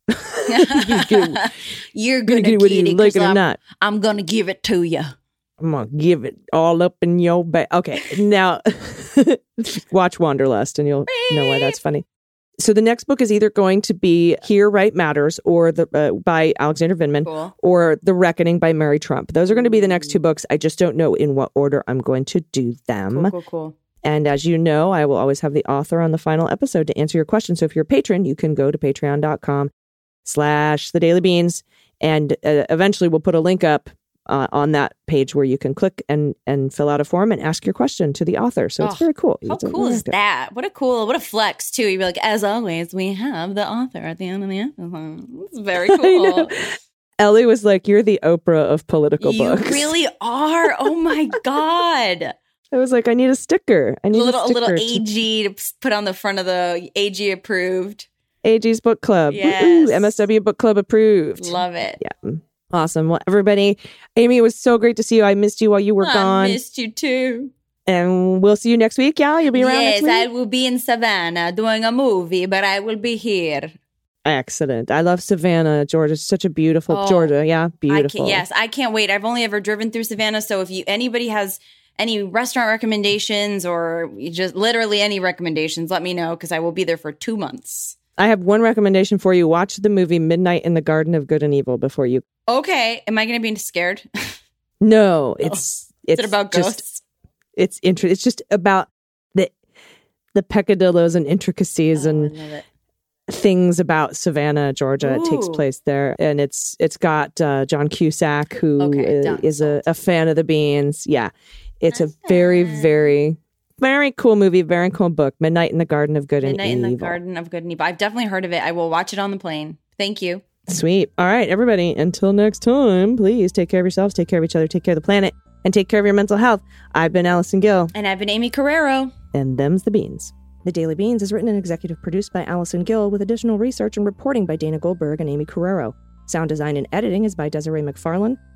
You're You're gonna get it [laughs] [laughs] whether you it it or I'm, not. I'm gonna give it to you. I'm going to give it all up in your back. Okay, now [laughs] watch Wanderlust and you'll know why that's funny. So the next book is either going to be Here Right Matters or the uh, by Alexander Vindman Cool. or The Reckoning by Mary Trump. Those are going to be the next two books. I just don't know in what order I'm going to do them. Cool, cool, cool. And as you know, I will always have the author on the final episode to answer your question. So if you're a patron, you can go to patreon.com slash the daily beans. And uh, eventually we'll put a link up uh, on that page where you can click and, and fill out a form and ask your question to the author. So it's Oh, very cool. How It's cool is that? What a cool, what a flex too. You'd be like, as always, we have the author at the end of the episode. It's very [laughs] cool. Elie was like, You're the Oprah of political You books. really [laughs] are. Oh my god! I was like, I need a sticker. I need little, a a little AG to put on the front of the AG approved. AG's Book Club. Yes. MSW Book Club approved. Love it. Yeah. Awesome. Well, everybody, Aimee, it was so great to see you. I missed you while you were I gone. I missed you too. and we'll see you next week, y'all. You'll be around yes, I will be in Savannah doing a movie, but I will be here. Excellent. I love Savannah, Georgia. It's such a beautiful Oh, Georgia. Yeah, I beautiful. can, yes, I can't wait. I've only ever driven through Savannah, so if you anybody has any restaurant recommendations or just literally any recommendations, let me know because I will be there for two months. I have one recommendation for you. Watch the movie Midnight in the Garden of Good and Evil before you. Okay, am I going to be scared? [laughs] No, it's Oh. Is it's it about just ghosts? it's inter- It's just about the the peccadillos and intricacies Oh, and things about Savannah, Georgia. It takes place there, and it's it's got uh, John Cusack, who Okay, done. is a, a fan of the beans. Yeah, it's a very very very cool movie, very cool book. Midnight in the Garden of Good and Evil. Midnight in the Garden of Good and Evil. I've definitely heard of it. I will watch it on the plane. Thank you. Sweet. All right, everybody. Until next time, please take care of yourselves, take care of each other, take care of the planet, and take care of your mental health. I've been Allison Gill. And I've been Aimee Carrero. And them's the beans. The Daily Beans is written and executive produced by Allison Gill with additional research and reporting by Dana Goldberg and Aimee Carrero. Sound design and editing is by Desiree McFarlane,